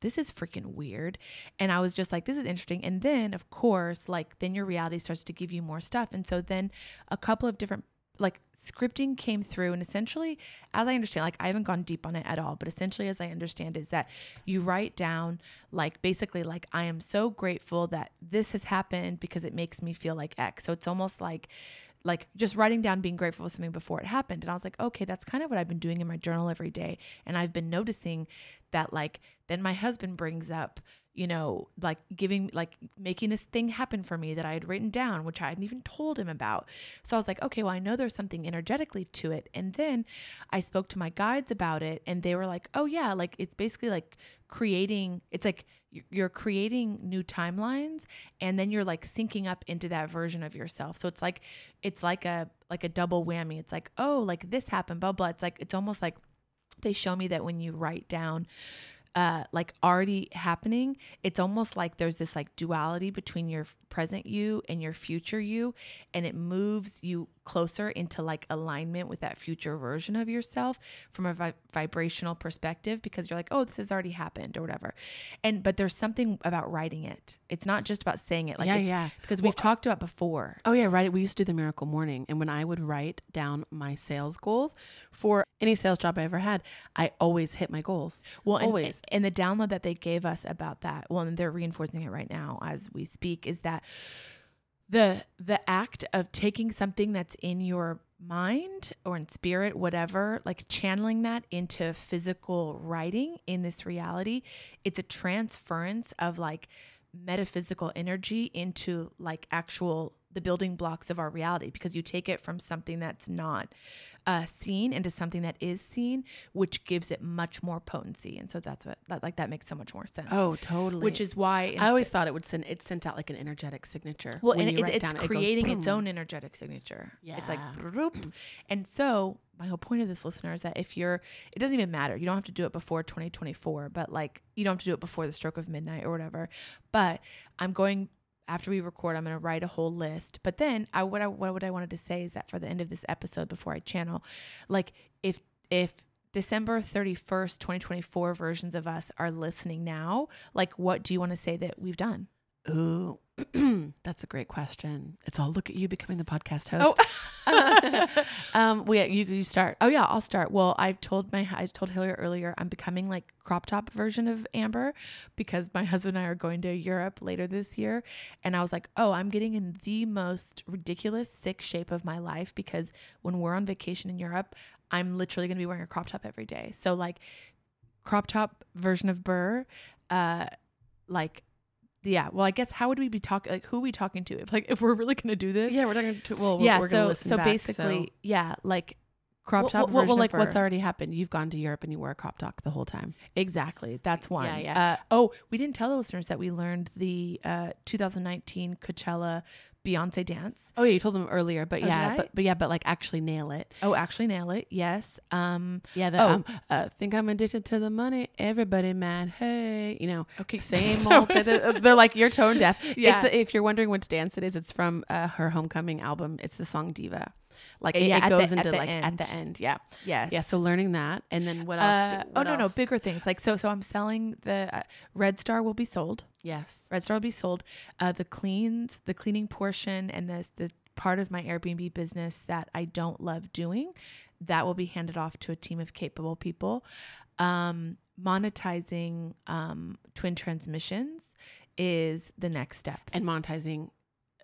S2: this is freaking weird. And I was just like, this is interesting. And then, of course, like, then your reality starts to give you more stuff. And so then a couple of different like scripting came through and essentially as i understand like i haven't gone deep on it at all but essentially as i understand is that you write down like basically like i am so grateful that this has happened because it makes me feel like x. So it's almost like like just writing down being grateful for something before it happened and i was like okay that's kind of what i've been doing in my journal every day and i've been noticing that like then my husband brings up you know, like giving, like making this thing happen for me that I had written down, which I hadn't even told him about. So I was like, okay, well, I know there's something energetically to it. And then I spoke to my guides about it, and they were like, oh, yeah, like it's basically like creating, it's like you're- creating new timelines and then you're like syncing up into that version of yourself. So it's like, it's like a, like a double whammy. It's like, oh, like this happened, blah, blah. It's like, it's almost like they show me that when you write down uh, like already happening, it's almost like there's this like duality between your present you and your future you, and it moves you closer into like alignment with that future version of yourself from a vi- vibrational perspective because you're like, oh, this has already happened or whatever. And but there's something about writing it. It's not just about saying it. Like
S1: Yeah, yeah.
S2: Because we've talked about before.
S1: Oh yeah, right. We used to do the miracle morning, and when I would write down my sales goals for any sales job I ever had, I always hit my goals.
S2: Well, and,
S1: always.
S2: and the download that they gave us about that, well, and they're reinforcing it right now as we speak, is that the the act of taking something that's in your mind or in spirit, whatever, like channeling that into physical writing in this reality, it's a transference of like metaphysical energy into like actual the building blocks of our reality because you take it from something that's not uh, seen into something that is seen, which gives it much more potency. And so that's what that, like that makes so much more sense.
S1: Oh, totally.
S2: which is why
S1: I always thought it would send it sent out like an energetic signature.
S2: well,
S1: when
S2: and it, it's
S1: down, it
S2: creating its own energetic signature. Yeah. It's like, broop. and so my whole point of this listener is that if you're, it doesn't even matter. You don't have to do it before 2024, but like you don't have to do it before the stroke of midnight or whatever. But I'm going after we record. I'm going to write a whole list. But then I what I what I wanted to say is that for the end of this episode, before I channel, like if if December 31st, 2024 versions of us are listening now, like what do you want to say that we've done?
S1: Ooh, that's a great question. It's all look at you becoming the podcast
S2: Oh.
S1: um, you you start.
S2: Oh yeah, I'll start. Well, I've told my I told Hilary earlier I'm becoming like crop top version of Amber because my husband and I are going to Europe later this year, and I was like, oh, I'm getting in the most ridiculous sick shape of my life because when we're on vacation in Europe, I'm literally going to be wearing a crop top every day. So like, crop top version of Ber, uh, like. Yeah, well, I guess how would we be talking? Like, who are we talking to? If like, if we're really gonna do this,
S1: Yeah, we're talking to. Well,
S2: yeah.
S1: we're gonna
S2: so, so
S1: back,
S2: basically, yeah, like crop top
S1: well,
S2: version
S1: well,
S2: of
S1: like what's already happened. You've gone to Europe and you wear a crop top the whole time.
S2: Exactly. That's one.
S1: Yeah, yeah.
S2: Uh, oh, we didn't tell the listeners that we learned the uh, 2019 Coachella Beyonce dance.
S1: Oh yeah, you told them earlier, but
S2: Oh,
S1: yeah, but but yeah, but like actually nail it.
S2: Oh, actually nail it. Yes. Um.
S1: Yeah, the
S2: Oh.
S1: um, uh, think I'm addicted to the money. Everybody mad. Hey, you know,
S2: Okay.
S1: same old. they're, they're like you're tone deaf.
S2: Yeah.
S1: It's, if you're wondering which dance it is, it's from uh, her homecoming album. It's the song Diva. Like
S2: Uh,
S1: it,
S2: yeah,
S1: it
S2: the-
S1: goes
S2: at
S1: into
S2: the
S1: like at the
S2: end.
S1: end. Yeah,
S2: Yes.
S1: yeah. So learning that, and then what else?
S2: Uh,
S1: do-
S2: oh
S1: what
S2: no no
S1: else?
S2: bigger things like so so I'm selling the uh, Red Star will be sold.
S1: Yes.
S2: Red Star will be sold. Uh, the cleans, the cleaning portion, and the the part of my Airbnb business that I don't love doing, that will be handed off to a team of capable people. Um, monetizing um, twin transmissions is the next step.
S1: And monetizing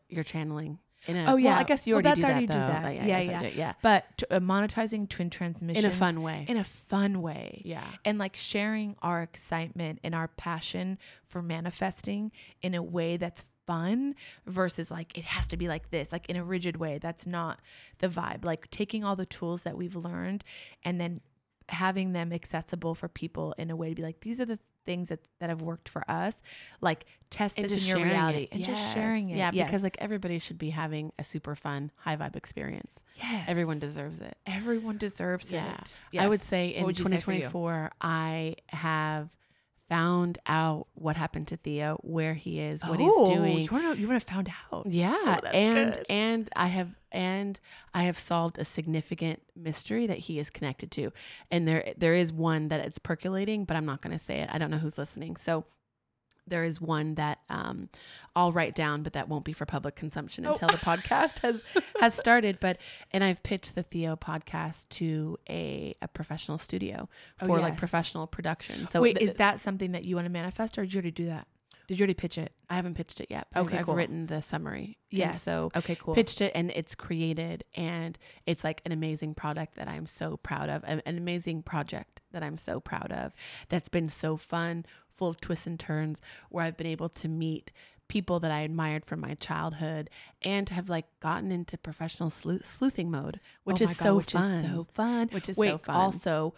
S1: your channeling. In a,
S2: Oh,
S1: well,
S2: yeah.
S1: I guess you
S2: Well,
S1: already
S2: that's
S1: do
S2: already
S1: that.
S2: do that.
S1: Like,
S2: Yeah, yeah.
S1: did, yeah.
S2: but t- uh, monetizing twin transmissions
S1: In a fun way.
S2: in a fun way.
S1: yeah.
S2: and like sharing our excitement and our passion for manifesting in a way that's fun versus like it has to be like this like in a rigid way that's not the vibe like taking all the tools that we've learned and then having them accessible for people in a way to be like these are the things that, that have worked for us like test
S1: And
S2: this in your reality
S1: it.
S2: and just sharing it
S1: Yeah,
S2: Yes.
S1: because like everybody should be having a super fun, high vibe experience.
S2: yes
S1: Everyone deserves it.
S2: everyone deserves
S1: Yeah.
S2: it
S1: I would
S2: Yes.
S1: say in
S2: would you say
S1: 2024, I have found out what happened to Theo, where he is, what he's oh, doing.
S2: Oh, you want to you want to found out
S1: Yeah,
S2: Oh,
S1: and
S2: good.
S1: and I have and I have solved a significant mystery that he is connected to, and there there is one that it's percolating, but I'm not going to say it. I don't know who's listening, so there is one that um, I'll write down, but that won't be for public consumption
S2: Oh.
S1: until the podcast has has started. But and I've pitched the Theo podcast to a a professional studio
S2: Oh,
S1: for like professional production. So
S2: Wait,
S1: th-
S2: is that something that you want to manifest, or did you already do that? Did you already pitch it?
S1: I haven't pitched it yet. but
S2: Okay,
S1: I've
S2: cool.
S1: written the summary.
S2: Yes.
S1: so
S2: okay, cool.
S1: pitched it and it's created and it's like an amazing product that I'm so proud of an, an amazing project that I'm so proud of that's been so fun full of twists and turns where I've been able to meet people that I admired from my childhood and have like gotten into professional sleuth- sleuthing mode which
S2: Oh
S1: is
S2: God,
S1: so
S2: which
S1: fun
S2: Is so fun.
S1: which is
S2: Wait,
S1: so fun
S2: also,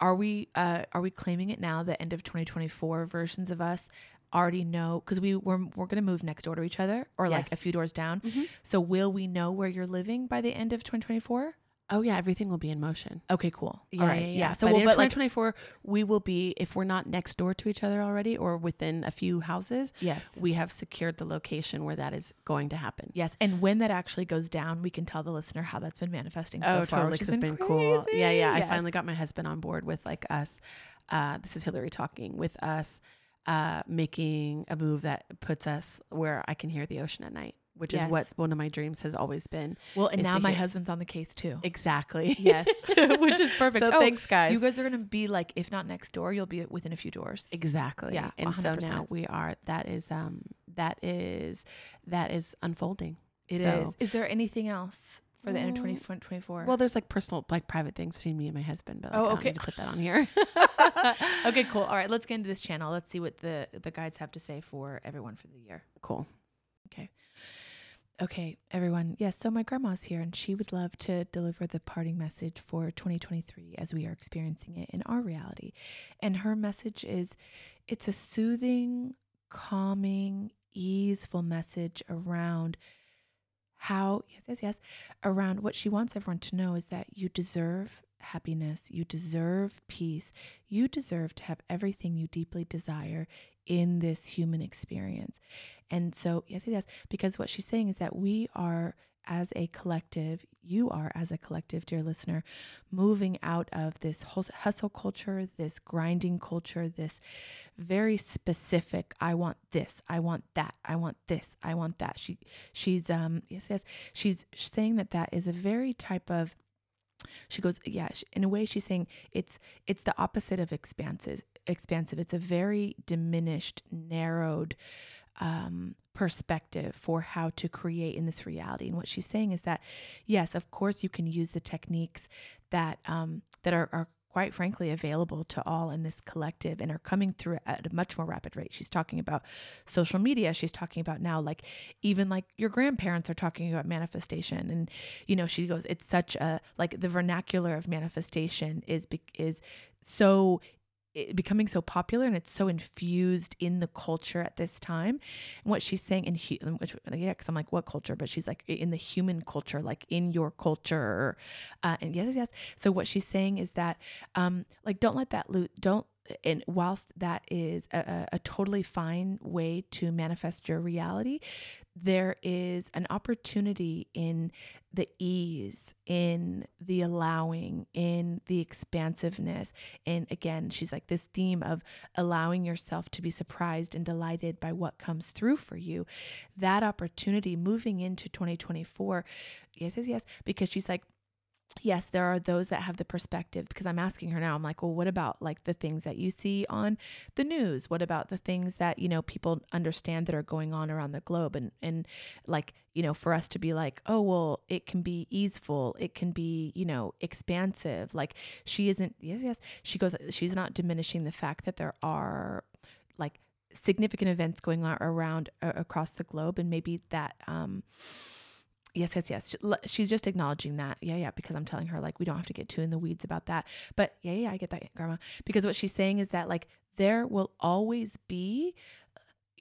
S2: are we uh are we claiming it now? The end of 2024 versions of us already know because we we're we're gonna move next door to each other or like a few doors down.
S1: Mhm.
S2: So will we know where you're living by the end of 2024?
S1: Oh yeah everything will be in motion
S2: Okay, cool.
S1: Yeah,
S2: All right,
S1: yeah,
S2: yeah.
S1: yeah.
S2: So
S1: By
S2: we'll
S1: the end
S2: but like
S1: 2024, we will be if we're not next door to each other already or within a few houses,
S2: yes.
S1: we have secured the location where that is going to happen.
S2: Yes, and when that actually goes down, we can tell the listener how that's been manifesting so far, which has
S1: It's
S2: been,
S1: cool. Yeah, yeah. I finally got my husband on board with like us. Uh, this is Hilary talking with us, uh, making a move that puts us where I can hear the ocean at night, which
S2: Yes.
S1: is what one of my dreams has always been.
S2: Well, and now my
S1: hear-
S2: husband's on the case too.
S1: Exactly.
S2: Yes, which is perfect.
S1: So
S2: Oh,
S1: thanks, guys.
S2: You guys are gonna be like, if not next door, you'll be within a few doors.
S1: Exactly.
S2: Yeah,
S1: And so now we are. That is. Um. That is. That is unfolding.
S2: It is.
S1: So-
S2: Is there anything else for the end of
S1: Mm,
S2: 2024?
S1: Well, there's like personal, like private things between me and my husband, but like,
S2: Oh, okay.
S1: to put that on here.
S2: okay, cool. All right, let's get into this channel. Let's see what the the guides have to say for everyone for the year.
S1: cool.
S2: Okay, everyone. Yes, so my grandma's here and she would love to deliver the parting message for 2023 as we are experiencing it in our reality. And her message is it's a soothing, calming, easeful message around how, yes, yes, yes, around what she wants everyone to know is that you deserve happiness, you deserve peace, you deserve to have everything you deeply desire in this human experience. And so, yes, yes, because what she's saying is that we are as a collective, you are as a collective, dear listener, moving out of this hustle culture, this grinding culture, this very specific, I want this, I want that, I want this, I want that. She, she's, um, yes, yes, she's saying that that is a very type of she goes yeah in a way she's saying it's it's the opposite of expansive expansive it's a very diminished narrowed um, perspective for how to create in this reality. And what she's saying is that, yes, of course, you can use the techniques that um, that are, are quite frankly available to all in this collective and are coming through at a much more rapid rate. She's talking about social media. She's talking about now, like, even like your grandparents are talking about manifestation. And, you know, she goes, it's such a, like, the vernacular of manifestation is, is so becoming so popular and it's so infused in the culture at this time. And what she's saying in which yeah, because I'm like, what culture? But she's like in the human culture, like in your culture. Uh, and yes, yes. So what she's saying is that, um, like, don't let that loot. Don't and whilst that is a, a, totally fine way to manifest your reality, there is an opportunity in the ease, in the allowing, in the expansiveness. And again, she's like this theme of allowing yourself to be surprised and delighted by what comes through for you. That opportunity moving into 2024, yes, yes, yes, because she's like, yes, there are those that have the perspective because I'm asking her now, I'm like, well, what about like the things that you see on the news? What about the things that, you know, people understand that are going on around the globe? And, and like, you know, for us to be like, oh, well, it can be easeful. It can be, you know, expansive. Like she isn't, yes, yes. She goes, she's not diminishing the fact that there are like significant events going on around uh, across the globe. And maybe that, um, yes, yes, yes. She's just acknowledging that. Yeah, yeah, because I'm telling her, like, we don't have to get too in the weeds about that. But yeah, yeah, I get that, Grandma. Because what she's saying is that, like, there will always be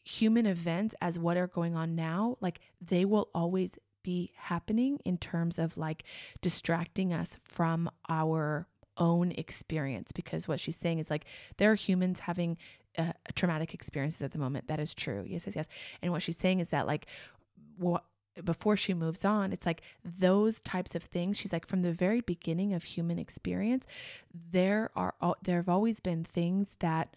S2: human events as what are going on now. Like, they will always be happening in terms of like distracting us from our own experience because what she's saying is like there are humans having uh, traumatic experiences at the moment that is true yes yes yes and what she's saying is that like what before she moves on, it's like those types of things. She's like, from the very beginning of human experience, there are there have always been things that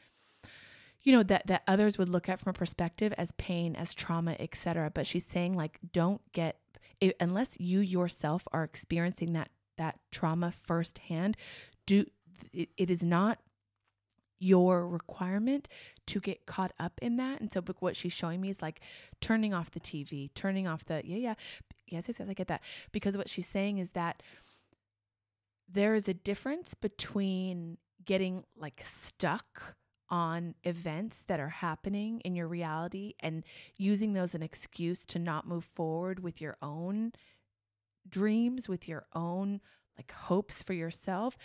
S2: you know that that others would look at from a perspective as pain as trauma etc but she's saying like don't get it, unless you yourself are experiencing that that trauma firsthand do it, it is not your requirement to get caught up in that. And so, but what she's showing me is like turning off the TV, turning off the, yeah, yeah, yes, yes, yes, I get that. Because what she's saying is that there is a difference between getting like stuck on events that are happening in your reality and using those an excuse to not move forward with your own dreams, with your own like hopes for yourself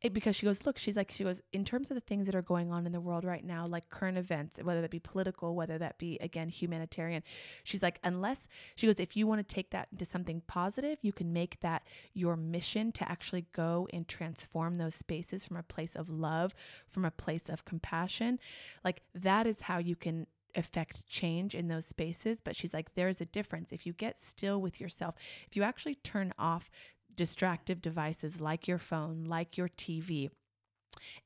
S2: it, because she goes look she's like she goes in terms of the things that are going on in the world right now like current events whether that be political whether that be again humanitarian she's like unless she goes if you want to take that into something positive you can make that your mission to actually go and transform those spaces from a place of love from a place of compassion like that is how you can affect change in those spaces. But she's like, there's a difference. If you get still with yourself, if you actually turn off distractive devices like your phone, like your TV,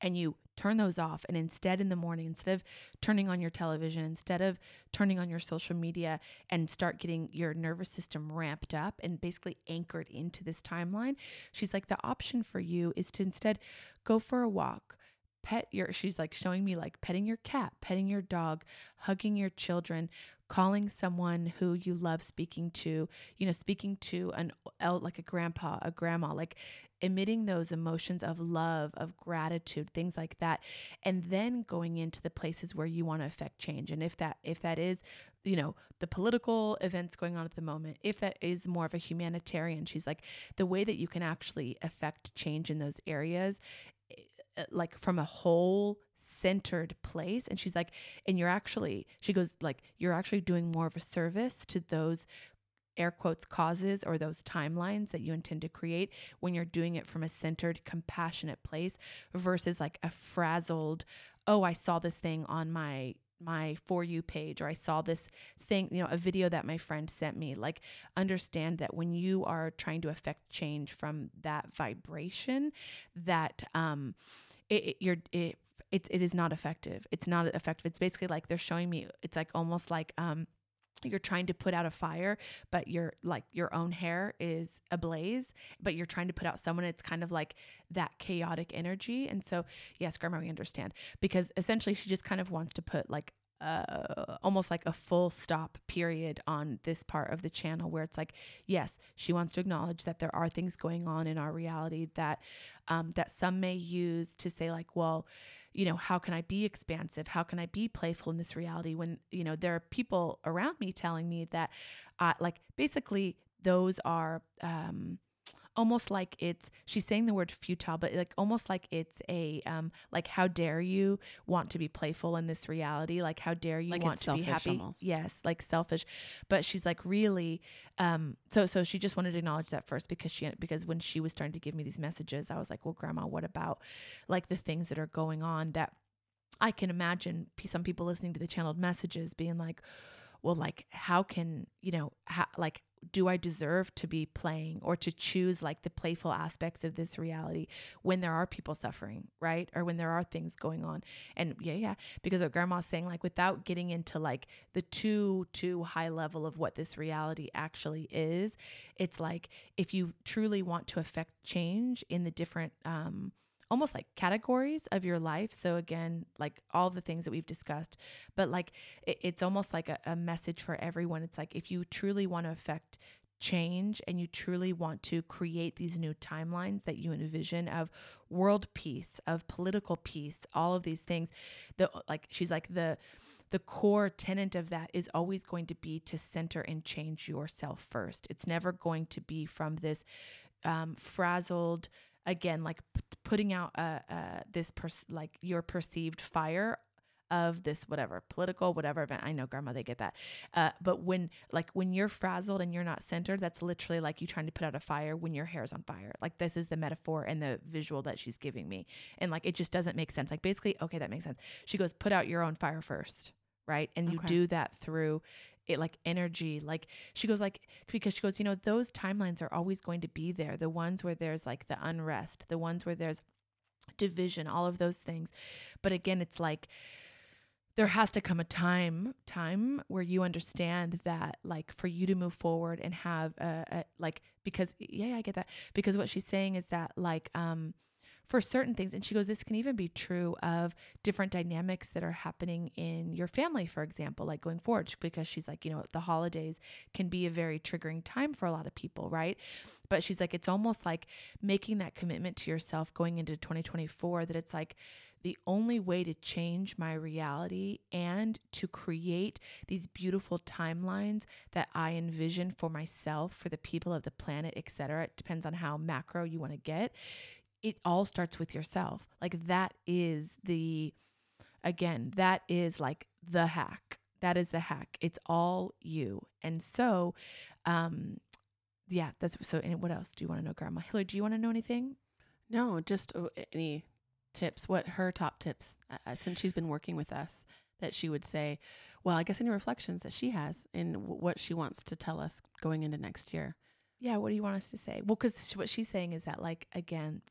S2: and you turn those off and instead in the morning instead of turning on your television instead of turning on your social media and start getting your nervous system ramped up and basically anchored into this timeline she's like the option for you is to instead go for a walk pet your she's like showing me like petting your cat petting your dog hugging your children calling someone who you love speaking to you know speaking to an like a grandpa a grandma like emitting those emotions of love of gratitude things like that and then going into the places where you want to affect change. And if that if that is you know the political events going on at the moment if that is more of a humanitarian she's like the way that you can actually affect change in those areas uh, like from a whole centered place and she's like and you're actually she goes like you're actually doing more of a service to those air quotes causes or those timelines that you intend to create when you're doing it from a centered compassionate place versus like a frazzled oh i saw this thing on my my for you page or I saw this thing, you know, a video that my friend sent me. Like understand that when you are trying to affect change from that vibration, that um it, it you're it it, it is not effective. It's not effective. It's basically like they're showing me it's like almost like um you're trying to put out a fire but your like your own hair is ablaze but you're trying to put out someone it's kind of like that chaotic energy and so yes grandma we understand because essentially she just kind of wants to put like uh, almost like a full stop period on this part of the channel where it's like yes she wants to acknowledge that there are things going on in our reality that um, that some may use to say like well you know, how can I be expansive? How can I be playful in this reality when, you know, there are people around me telling me that, uh, like, basically, those are, um, almost like it's she's saying the word futile but like almost like it's a um like how dare you want to be playful in this reality? Like how dare you
S1: like
S2: want to be happy?
S1: almost.
S2: yes like selfish. But she's like really um so so she just wanted to acknowledge that first because she because when she was starting to give me these messages i was like well grandma what about like the things that are going on that i can imagine some people listening to the channeled messages being like well like how can you know how, like do I deserve to be playing or to choose like the playful aspects of this reality when there are people suffering, right? Or when there are things going on. And yeah, yeah, because what grandma's saying, like without getting into like the too, too high level of what this reality actually is, it's like if you truly want to affect change in the different, um, almost like categories of your life. So again, like all the things that we've discussed, but like it, it's almost like a, a message for everyone. It's like if you truly want to affect change and you truly want to create these new timelines that you envision of world peace, of political peace, all of these things, the like she's like the the core tenant of that is always going to be to center and change yourself first. It's never going to be from this um, frazzled again like p- putting out uh, uh, this pers- like your perceived fire of this whatever political whatever event. I know grandma they get that. Uh, but when like when you're frazzled and you're not centered that's literally like you trying to put out a fire when your hair's on fire. Like this is the metaphor and the visual that she's giving me. And like it just doesn't make sense. Like basically okay that makes sense. She goes put out your own fire first right? And you
S1: Okay.
S2: do that through it like energy like she goes like because she goes you know those timelines are always going to be there. The ones where there's like the unrest the ones where there's division all of those things. But again it's like there has to come a time time where you understand that like for you to move forward and have a, a like because yeah, yeah i get that. Because what she's saying is that like um for certain things and she goes this can even be true of different dynamics that are happening in your family for example like going forward because she's like you know the holidays can be a very triggering time for a lot of people right but she's like it's almost like making that commitment to yourself going into 2024 that it's like the only way to change my reality and to create these beautiful timelines that I envision for myself, for the people of the planet, etc. It depends on how macro you want to get. It all starts with yourself. Like that is the again, that is like the hack. That is the hack. It's all you. And so um yeah, that's so and what else do you want to know, Grandma? Hilary, do you want to know anything?
S1: No, just uh, any tips. What her top tips uh, since she's been working with us that she would say. Well, I guess any reflections that she has in w- what she wants to tell us going into next year.
S2: Yeah, what do you want us to say? Well, because what she's saying is that, like, again,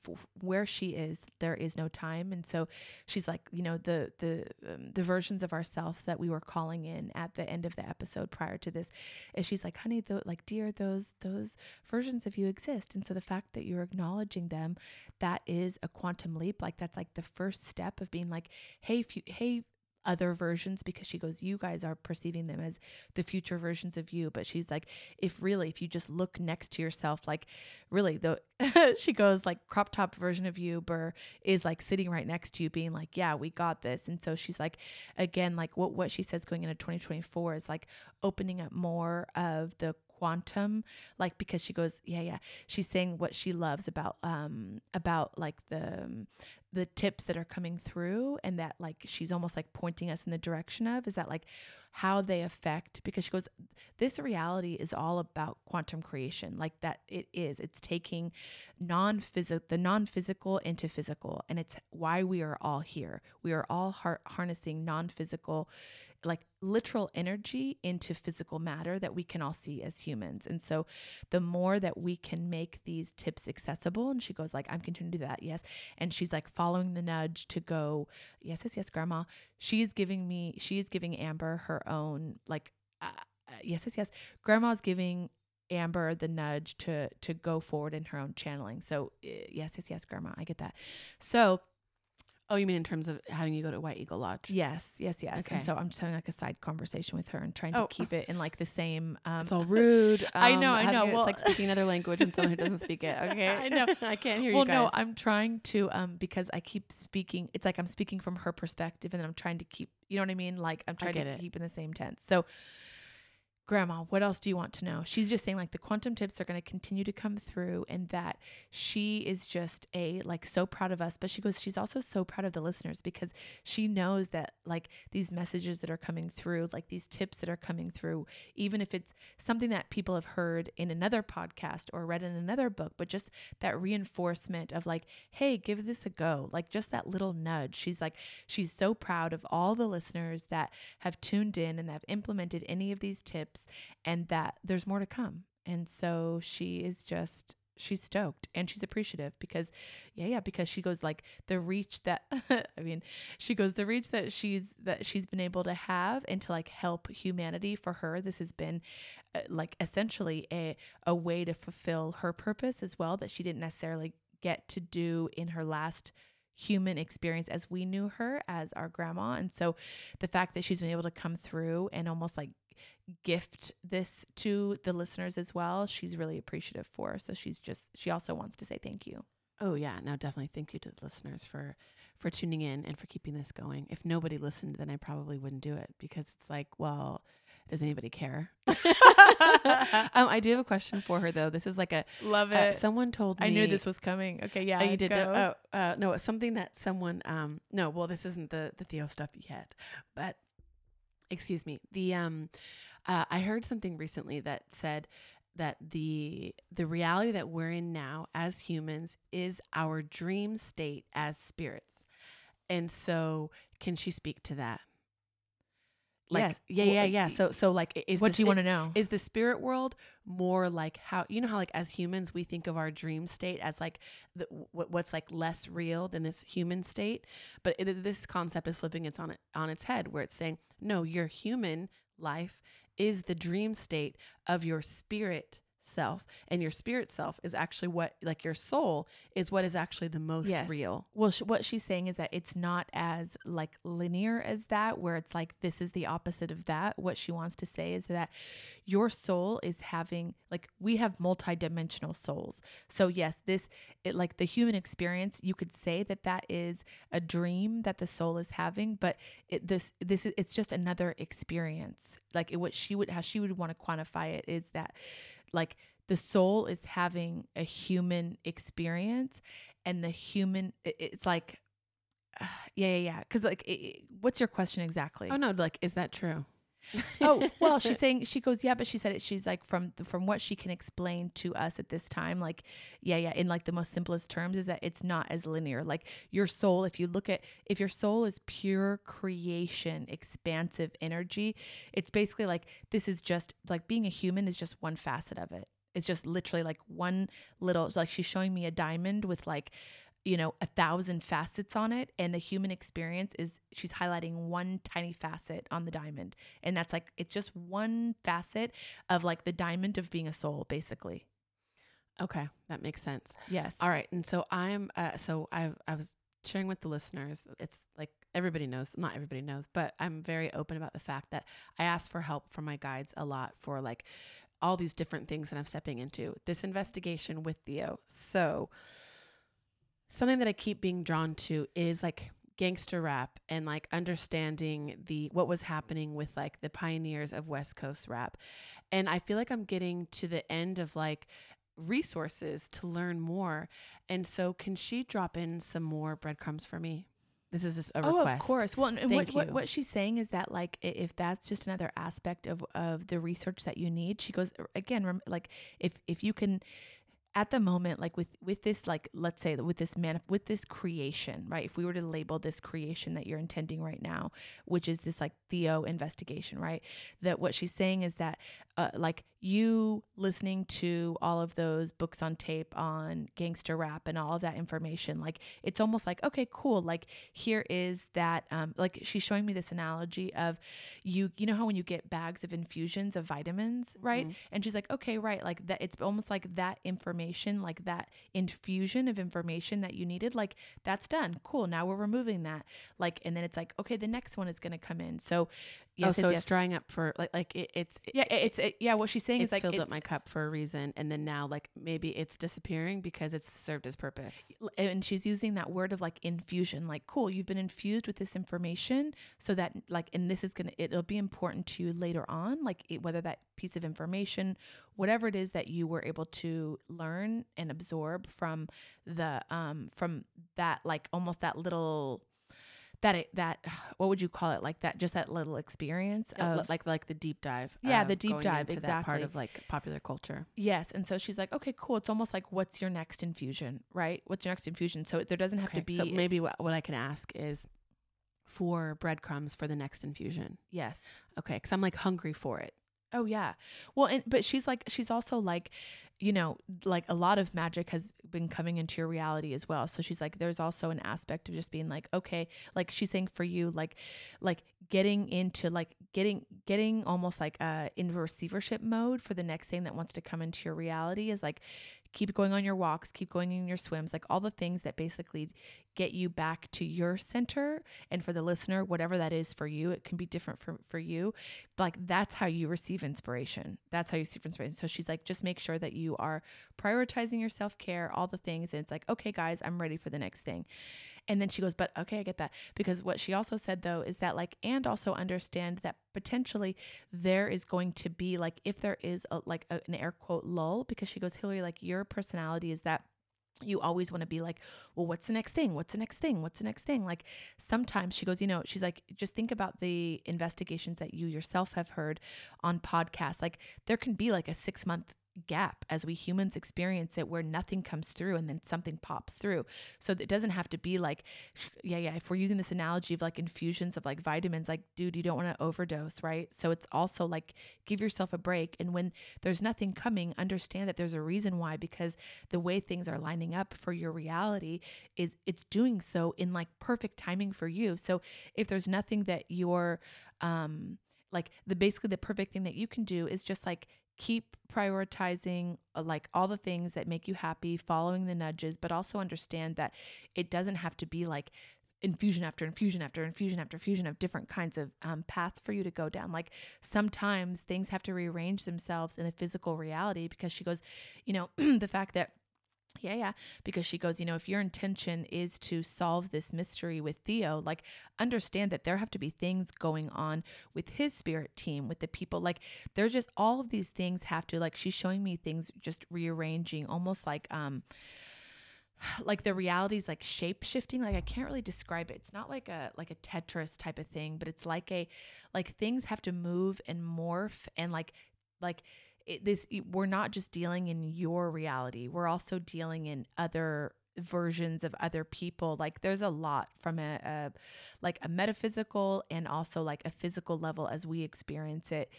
S2: where she is, there is no time, and so she's like, you know, the the um, the versions of ourselves that we were calling in at the end of the episode prior to this, is she's like, honey, th- like, dear, those those versions of you exist, and so the fact that you're acknowledging them, that is a quantum leap. Like, that's like the first step of being like, hey, you, hey, other versions because she goes, You guys are perceiving them as the future versions of you. But she's like, If really, if you just look next to yourself, like really, the she goes, like, crop top version of you, Ber, is like sitting right next to you, being like, Yeah, we got this. And so she's like, again, like what, what she says going into 2024 is like opening up more of the quantum like because she goes yeah yeah she's saying what she loves about um about like the um, the tips that are coming through and that like she's almost like pointing us in the direction of is that like how they affect because she goes this reality is all about quantum creation. Like that it is. It's taking non-physical the non-physical into physical and it's why we are all here. We are all har- harnessing non-physical like literal energy into physical matter that we can all see as humans. And so the more that we can make these tips accessible, and she goes like, I'm continuing to do that, yes. And she's like following the nudge to go, yes, yes, yes, grandma. She's giving me, she's giving Amber her own like, uh, uh yes, yes, yes. Grandma's giving Amber the nudge to to go forward in her own channeling. So uh, yes, yes, yes, grandma, I get that. So
S1: Oh, you mean in terms of having you go to White Eagle Lodge?
S2: Yes, yes, yes.
S1: Okay.
S2: And so I'm just having like a side conversation with her and trying to
S1: Oh.
S2: keep it in like the same. Um,
S1: It's all rude.
S2: I know,
S1: um,
S2: I know.
S1: it-
S2: Well-
S1: it's like speaking another language and someone who doesn't speak it. Okay,
S2: I know.
S1: I can't hear
S2: well,
S1: you Well,
S2: no, I'm trying to um because I keep speaking. It's like I'm speaking from her perspective, and then I'm trying to keep. You know what I mean? Like I'm trying to
S1: it.
S2: keep in the same tense. So. Grandma, what else do you want to know? She's just saying like the quantum tips are going to continue to come through and that she is just a like so proud of us, but she goes she's also so proud of the listeners because she knows that like these messages that are coming through, like these tips that are coming through, even if it's something that people have heard in another podcast or read in another book, but just that reinforcement of like, hey, give this a go. Like just that little nudge. She's like, she's so proud of all the listeners that have tuned in and that have implemented any of these tips and that there's more to come. And so she is just she's stoked and she's appreciative because yeah yeah because she goes like the reach that i mean she goes the reach that she's that she's been able to have and to like help humanity for her this has been uh, like essentially a a way to fulfill her purpose as well that she didn't necessarily get to do in her last human experience as we knew her as our grandma and so the fact that she's been able to come through and almost like gift this to the listeners as well she's really appreciative for so she's just she also wants to say thank you
S1: Oh yeah, no, definitely. Thank you to the listeners for for tuning in and for keeping this going. If nobody listened, then I probably wouldn't do it because it's like, well, does anybody care? um, I do have a question for her though. This is like a
S2: love
S1: uh, someone told me
S2: i knew this was coming okay yeah
S1: Oh, you did know. Oh, uh, no, it's something that someone. Um, no, well, this isn't the the Theo stuff yet, but excuse me. The um, uh, I heard something recently that said that the the reality that we're in now as humans is our dream state as spirits, and so can she speak to that? Like,
S2: Yes.
S1: yeah, yeah, yeah. So, so like, is
S2: what
S1: this-
S2: do you want to know
S1: is the spirit world more like how you know how like as humans we think of our dream state as like the, what, what's like less real than this human state but it, this concept is flipping its on it on its head where it's saying no your human life is the dream state of your spirit self and your spirit self is actually what like your soul is what is actually the most
S2: Yes.
S1: real
S2: Well, sh- what she's saying is that it's not as like linear as that, where it's like this is the opposite of that. What she wants to say is that your soul is having like we have multidimensional souls. So yes, this it like the human experience. You could say that that is a dream that the soul is having, but it, this this is it's just another experience. Like it, what she would how she would want to quantify it is that like the soul is having a human experience and the human it- it's like yeah yeah yeah because like it- what's your question exactly?
S1: Oh no like is that true
S2: oh well she's saying she goes yeah but she said it she's like from from what she can explain to us at this time like yeah yeah in like the most simplest terms is that it's not as linear. Like your soul if you look at if your soul is pure creation expansive energy it's basically like this is just like being a human is just one facet of it. It's just literally like one little like she's showing me a diamond with like you know a thousand facets on it and the human experience is she's highlighting one tiny facet on the diamond and that's like it's just one facet of like the diamond of being a soul basically
S1: Okay, that makes sense.
S2: yes
S1: All right, and so I'm uh, so I I was sharing with the listeners. It's like everybody knows, not everybody knows, but I'm very open about the fact that I ask for help from my guides a lot for like all these different things that I'm stepping into. This investigation with Theo. So something that I keep being drawn to is like gangster rap and like understanding the what was happening with like the pioneers of West Coast rap. And I feel like I'm getting to the end of like resources to learn more. And so can she drop in some more breadcrumbs for me? This is just a request.
S2: Oh, of course. Well, and and what, what what she's saying is that like if that's just another aspect of of the research that you need, she goes again. Rem, like if if you can, at the moment, like with with this like let's say with this man with this creation, right? If we were to label this creation that you're intending right now, which is this like Theo investigation, right? That what she's saying is that uh, like you listening to all of those books on tape on gangster rap and all of that information like it's almost like okay cool like here is that um like she's showing me this analogy of you you know how when you get bags of infusions of vitamins right? And she's like okay right like that it's almost like that information like that infusion of information that you needed like that's done cool now we're removing that like and then it's like okay the next one is going to come in. So yes,
S1: oh, so
S2: yes,
S1: it's drying up for like like it, it's
S2: yeah it's it, yeah what she's saying is like
S1: filled up my cup for a reason, and then now like maybe it's disappearing because it's served its purpose.
S2: and she's using that word of like infusion like cool you've been infused with this information so that like and this is gonna it'll be important to you later on like it, whether that piece of information whatever it is that you were able to learn and absorb from the um from that like almost that little that it, that what would you call it like that just that little experience
S1: Uh,
S2: of
S1: like like the deep dive.
S2: Yeah, the deep dive,
S1: into that part of like popular culture.
S2: Yes. And so she's like, okay, cool. It's almost like, what's your next infusion, right? What's your next infusion? So there doesn't have
S1: Okay,
S2: to be.
S1: so maybe what, what I can ask is for breadcrumbs for the next infusion.
S2: yes.
S1: Okay, because I'm like hungry for it.
S2: Oh, yeah. Well, and, but she's like, she's also like, you know, like a lot of magic has been coming into your reality as well. So she's like, there's also an aspect of just being like, okay, like she's saying for you, like, like getting into like getting, getting almost like uh in receivership mode for the next thing that wants to come into your reality is like, keep going on your walks, keep going in your swims, like all the things that basically get you back to your center. And for the listener, whatever that is for you, it can be different for, for you. Like that's how you receive inspiration. That's how you receive inspiration. So she's like, just make sure that you are prioritizing your self care, all the things. And it's like, okay, guys, I'm ready for the next thing. And then she goes, but okay, I get that. Because what she also said though is that like, and also understand that potentially there is going to be like, if there is a, like a, an air quote lull, because she goes, Hilary, like your personality is that you always want to be like, well, what's the next thing? What's the next thing? What's the next thing? Like sometimes she goes, you know, she's like, just think about the investigations that you yourself have heard on podcasts. Like there can be like a six month gap as we humans experience it where nothing comes through and then something pops through. So it doesn't have to be like, yeah, yeah. If we're using this analogy of like infusions of like vitamins, like, dude, you don't want to overdose, right? So it's also like give yourself a break. And when there's nothing coming, understand that there's a reason why, because the way things are lining up for your reality is it's doing so in like perfect timing for you. So if there's nothing that you're, um, like the basically the perfect thing that you can do is just like keep prioritizing uh, like all the things that make you happy following the nudges but also understand that it doesn't have to be like infusion after infusion after infusion after infusion of different kinds of um, paths for you to go down. Like sometimes things have to rearrange themselves in a physical reality because she goes you know the fact that yeah, yeah. Because she goes, you know, if your intention is to solve this mystery with Theo, like understand that there have to be things going on with his spirit team, with the people. Like there's just all of these things have to like she's showing me things just rearranging, almost like um like the reality's like shape shifting. Like I can't really describe it. It's not like a like a Tetris type of thing, but it's like a like things have to move and morph and like like it, this we're not just dealing in your reality we're also dealing in other versions of other people. Like there's a lot from a, a like a metaphysical and also like a physical level as we experience it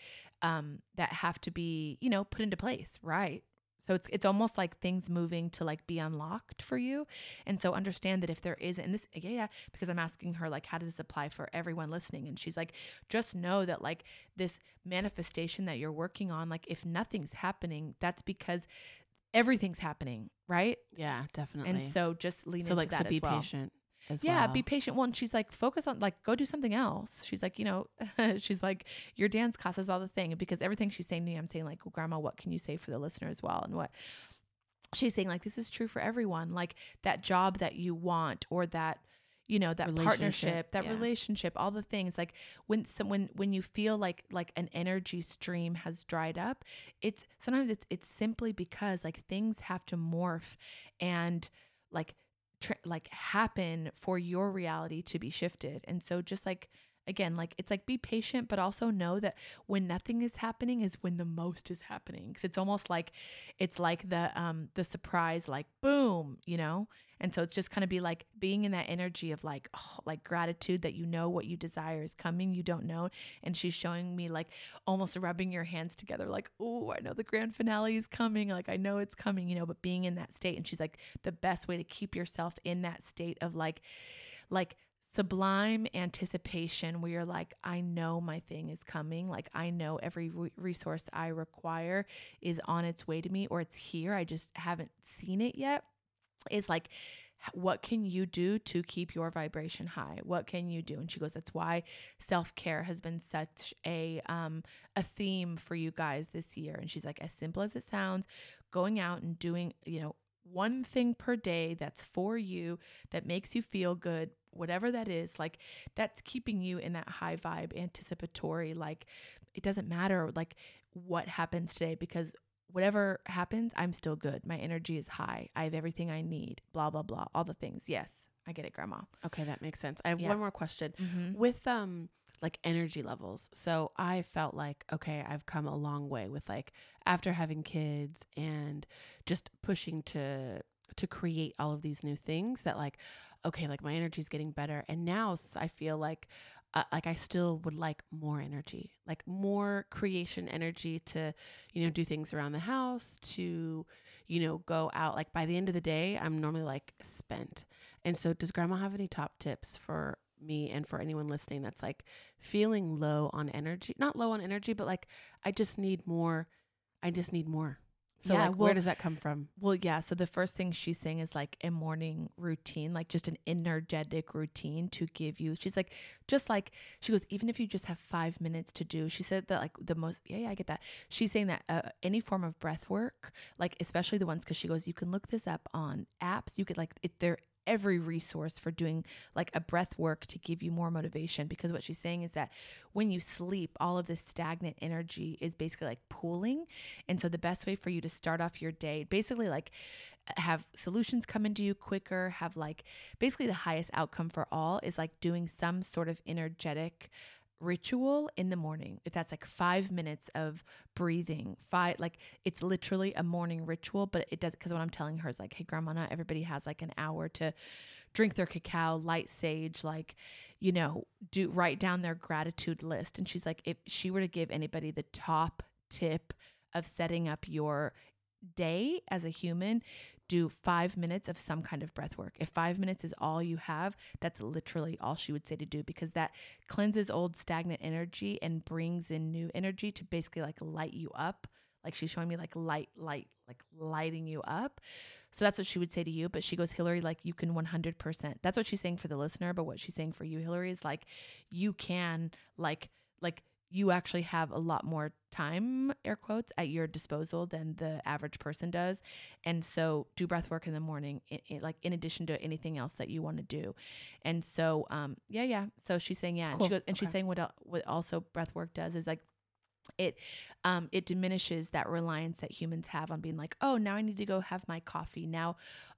S2: um that have to be you know put into place right So it's it's almost like things moving to like be unlocked for you. And so understand that if there is and this yeah, yeah, because I'm asking her like how does this apply for everyone listening? And she's like, just know that like this manifestation that you're working on, like if nothing's happening, that's because everything's happening, right?
S1: Yeah, definitely.
S2: And so just lean
S1: so
S2: into
S1: like
S2: that
S1: so be
S2: well.
S1: patient as
S2: Yeah,
S1: well.
S2: be patient. Well, and she's like, focus on like go do something else. She's like, you know, she's like, your dance class is all the thing because everything she's saying to me, I'm saying like, well, grandma, what can you say for the listener as well? And what she's saying, like, this is true for everyone. Like that job that you want or that you know that partnership that
S1: yeah.
S2: relationship all the things like when some when when you feel like like an energy stream has dried up it's sometimes it's it's simply because like things have to morph and like tr- like happen for your reality to be shifted. And so just like again like it's like be patient but also know that when nothing is happening is when the most is happening. Because it's almost like it's like the um the surprise like boom you know? And so it's just kind of be like being in that energy of like oh, like gratitude that you know what you desire is coming you don't know. And she's showing me like almost rubbing your hands together like oh i know the grand finale is coming like i know it's coming you know? But being in that state and she's like the best way to keep yourself in that state of like like sublime anticipation where you're like i know my thing is coming. Like i know every re- resource i require is on its way to me or it's here. I just haven't seen it yet. Is like what can you do to keep your vibration high? What can you do? And she goes that's why self-care has been such a um a theme for you guys this year. And she's like as simple as it sounds going out and doing you know one thing per day that's for you that makes you feel good whatever that is like that's keeping you in that high vibe anticipatory like it doesn't matter like what happens today because whatever happens i'm still good my energy is high i have everything i need blah blah blah all the things yes i get it grandma
S1: okay, that makes sense. I have
S2: Yeah.
S1: one more question.
S2: mm-hmm.
S1: with um like energy levels. So i felt like okay i've come a long way with like after having kids and just pushing to to create all of these new things that like okay like my energy's getting better. And now i feel like uh, like i still would like more energy like more creation energy to you know do things around the house to you know go out. Like by the end of the day i'm normally like spent. And so does grandma have any top tips for me and for anyone listening that's like feeling low on energy not low on energy but like i just need more i just need more so
S2: Yeah,
S1: like
S2: well-
S1: where does that come from
S2: Well, yeah. So the first thing she's saying is like a morning routine, like just an energetic routine to give you. She's like, just like she goes, even if you just have five minutes to do. She said that like the most. Yeah, yeah, I get that. She's saying that uh, any form of breath work, like especially the ones, because she goes, you can look this up on apps. You could like it. They're every resource for doing like a breath work to give you more motivation because what she's saying is that when you sleep all of this stagnant energy is basically like pooling. And so the best way for you to start off your day basically like have solutions come into you quicker have like basically the highest outcome for all is like doing some sort of energetic ritual in the morning if that's like five minutes of breathing five like it's literally a morning ritual but it does because what i'm telling her is like hey grandma not everybody has like an hour to drink their cacao light sage like you know do write down their gratitude list. And she's like if she were to give anybody the top tip of setting up your day as a human do five minutes of some kind of breath work. If five minutes is all you have, that's literally all she would say to do because that cleanses old stagnant energy and brings in new energy to basically like light you up. Like she's showing me like light, light, like lighting you up. So that's what she would say to you. But she goes, Hilary, like you can 100%. That's what she's saying for the listener. But what she's saying for you, Hilary, is like you can, like, like, you actually have a lot more time, air quotes, at your disposal than the average person does. And so do breath work in the morning, like in addition to anything else that you want to do. And so, um, yeah, yeah. So she's saying, yeah. And,
S1: Cool.
S2: she goes, and she's saying what, el- what also breath work does is like, it um it diminishes that reliance that humans have on being like oh now i need to go have my coffee now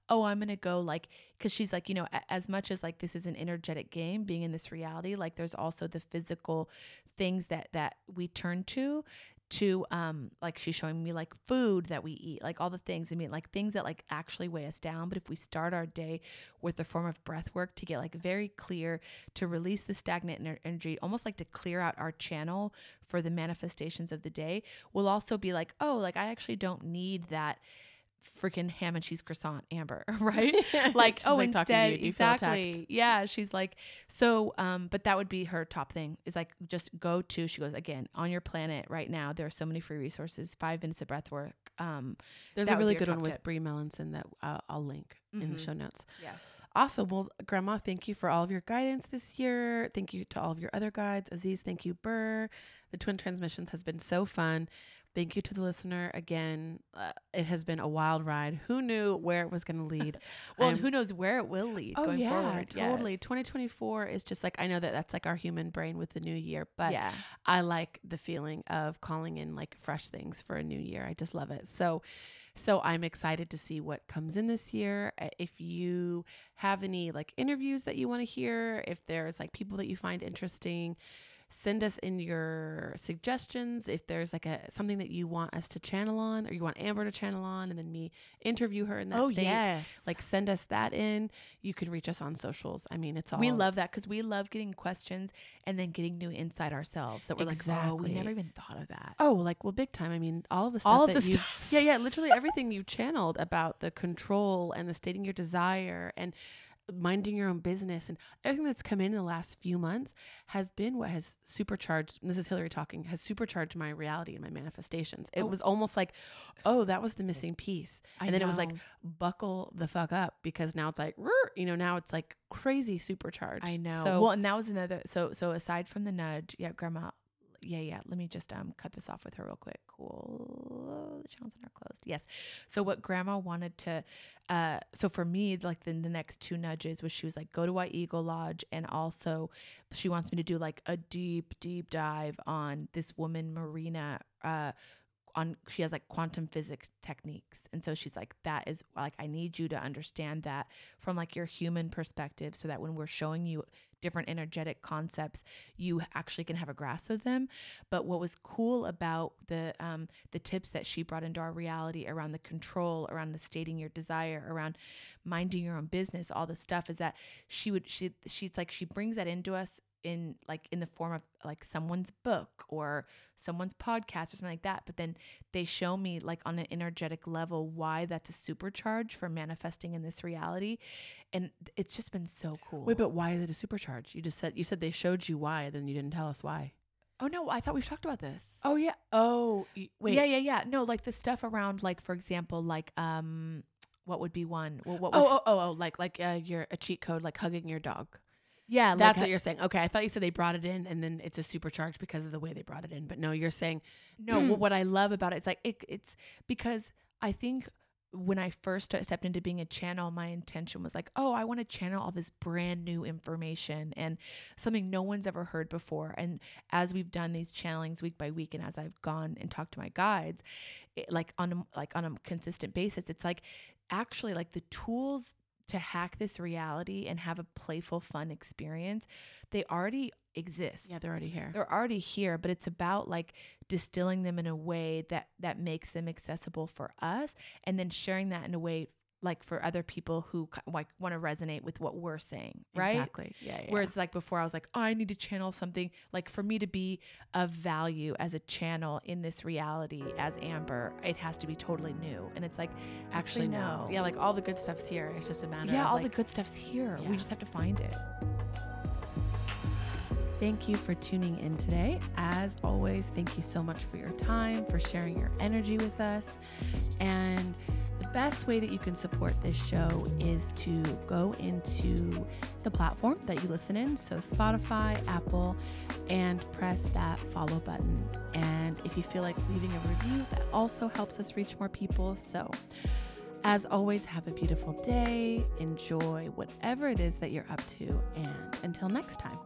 S2: oh i'm gonna go like because she's like you know a- as much as like this is an energetic game being in this reality like there's also the physical things that that we turn to to um like she's showing me like food that we eat like all the things. I mean like things that like actually weigh us down. But if we start our day with a form of breath work to get like very clear to release the stagnant energy almost like to clear out our channel for the manifestations of the day we'll also be like oh like i actually don't need that freaking ham and cheese croissant amber right like oh
S1: like,
S2: instead
S1: you. Do you feel attacked?
S2: exactly yeah she's like so um but that would be her top thing is like just go to she goes again on your planet right now there are so many free resources five minutes of breath work um
S1: There's a really good one
S2: top
S1: with
S2: tip.
S1: Bree Melanson that uh, I'll link in the
S2: Mhm.
S1: show notes.
S2: yes
S1: Awesome. Well, Grandma, thank you for all of your guidance this year. Thank you to all of your other guides. Aziz, thank you. Ber. The Twin Transmissions has been so fun. Thank you to the listener again. Uh, it has been a wild ride. Who knew where it was going to lead?
S2: well and who knows where it will lead
S1: Oh
S2: going
S1: yeah,
S2: forward
S1: totally.
S2: Yes.
S1: 2024 is just like I know that that's like our human brain with the new year, but
S2: yeah
S1: I like the feeling of calling in like fresh things for a new year. I just love it. So so I'm excited to see what comes in this year. Uh, If you have any like interviews that you want to hear, if there's like people that you find interesting, send us in your suggestions. If there's like a something that you want us to channel on or you want Amber to channel on and then me interview her in that
S2: oh
S1: state,
S2: yes
S1: like send us that in. You can reach us on socials. I mean, it's all
S2: we love that because we love getting questions and then getting new insight ourselves that we're like oh we never even thought of that
S1: Oh, like well, big time. I mean, all of the stuff
S2: all of the
S1: you,
S2: stuff
S1: yeah, yeah, literally everything you channeled about the control and the stating your desire and minding your own business and everything that's come in in the last few months has been what has supercharged. This is Hilary talking. Has supercharged my reality and my manifestations. It
S2: Oh.
S1: was almost like, oh, that was the missing piece,
S2: I
S1: and then it was like, buckle the fuck up because now it's like, you know, now it's like crazy supercharged.
S2: I know.
S1: So
S2: well, and that was another. So so aside from the nudge, yeah, grandma. Yeah, yeah. Let me just um cut this off with her real quick. Cool. The channels are closed. Yes. So what grandma wanted to, uh, so for me, like the, the next two nudges was she was like, go to White Eagle Lodge, and also she wants me to do like a deep, deep dive on this woman Marina. Uh, on she has like quantum physics techniques. And so she's like that is like i need you to understand that from like your human perspective so that when we're showing you different energetic concepts you actually can have a grasp of them. But what was cool about the um the tips that she brought into our reality around the control around the stating your desire around minding your own business all this stuff is that she would she she's like she brings that into us in like in the form of like someone's book or someone's podcast or something like that but then they show me like on an energetic level why that's a supercharge for manifesting in this reality and it's just been so cool
S1: wait, but why is it a supercharge? You just said you said they showed you why, then you didn't tell us why.
S2: oh no i thought we've talked about this
S1: Oh yeah. Oh wait.
S2: yeah yeah yeah no like the stuff around like for example like um what would be one well what was
S1: Oh, oh, oh, oh, like like uh, you're a cheat code, like hugging your dog.
S2: Yeah
S1: That's
S2: like,
S1: what you're saying. Okay, I thought you said they brought it in, and then it's a supercharge because of the way they brought it in. But no, you're saying
S2: No, well, what I love about it, it is like it, it's because I think when I first st- stepped into being a channel, my intention was like, oh, I want to channel all this brand new information and something no one's ever heard before. And as we've done these channelings week by week, and as I've gone and talked to my guides, it, like on a, like on a consistent basis, it's like actually like the tools to hack this reality and have a playful, fun experience, they already exist
S1: yeah, they're already here.
S2: they're already here but it's about like distilling them in a way that that makes them accessible for us and then sharing that in a way like for other people who like want to resonate with what we're saying right
S1: Exactly. Yeah. yeah.
S2: Whereas like before I was like, oh, I need to channel something like for me to be of value as a channel in this reality as Amber, it has to be totally new. And it's like, actually, no.
S1: Yeah, like all the good stuff's here. It's just a matter.
S2: Yeah, all
S1: like,
S2: the good stuff's here.
S1: Yeah.
S2: We just have to find it.
S1: Thank you for tuning in today. As always, thank you so much for your time, for sharing your energy with us. And best way that you can support this show is to go into the platform that you listen in, so Spotify, Apple, and press that follow button. And if you feel like leaving a review, that also helps us reach more people. So, as always, have a beautiful day. Enjoy whatever it is that you're up to. And until next time.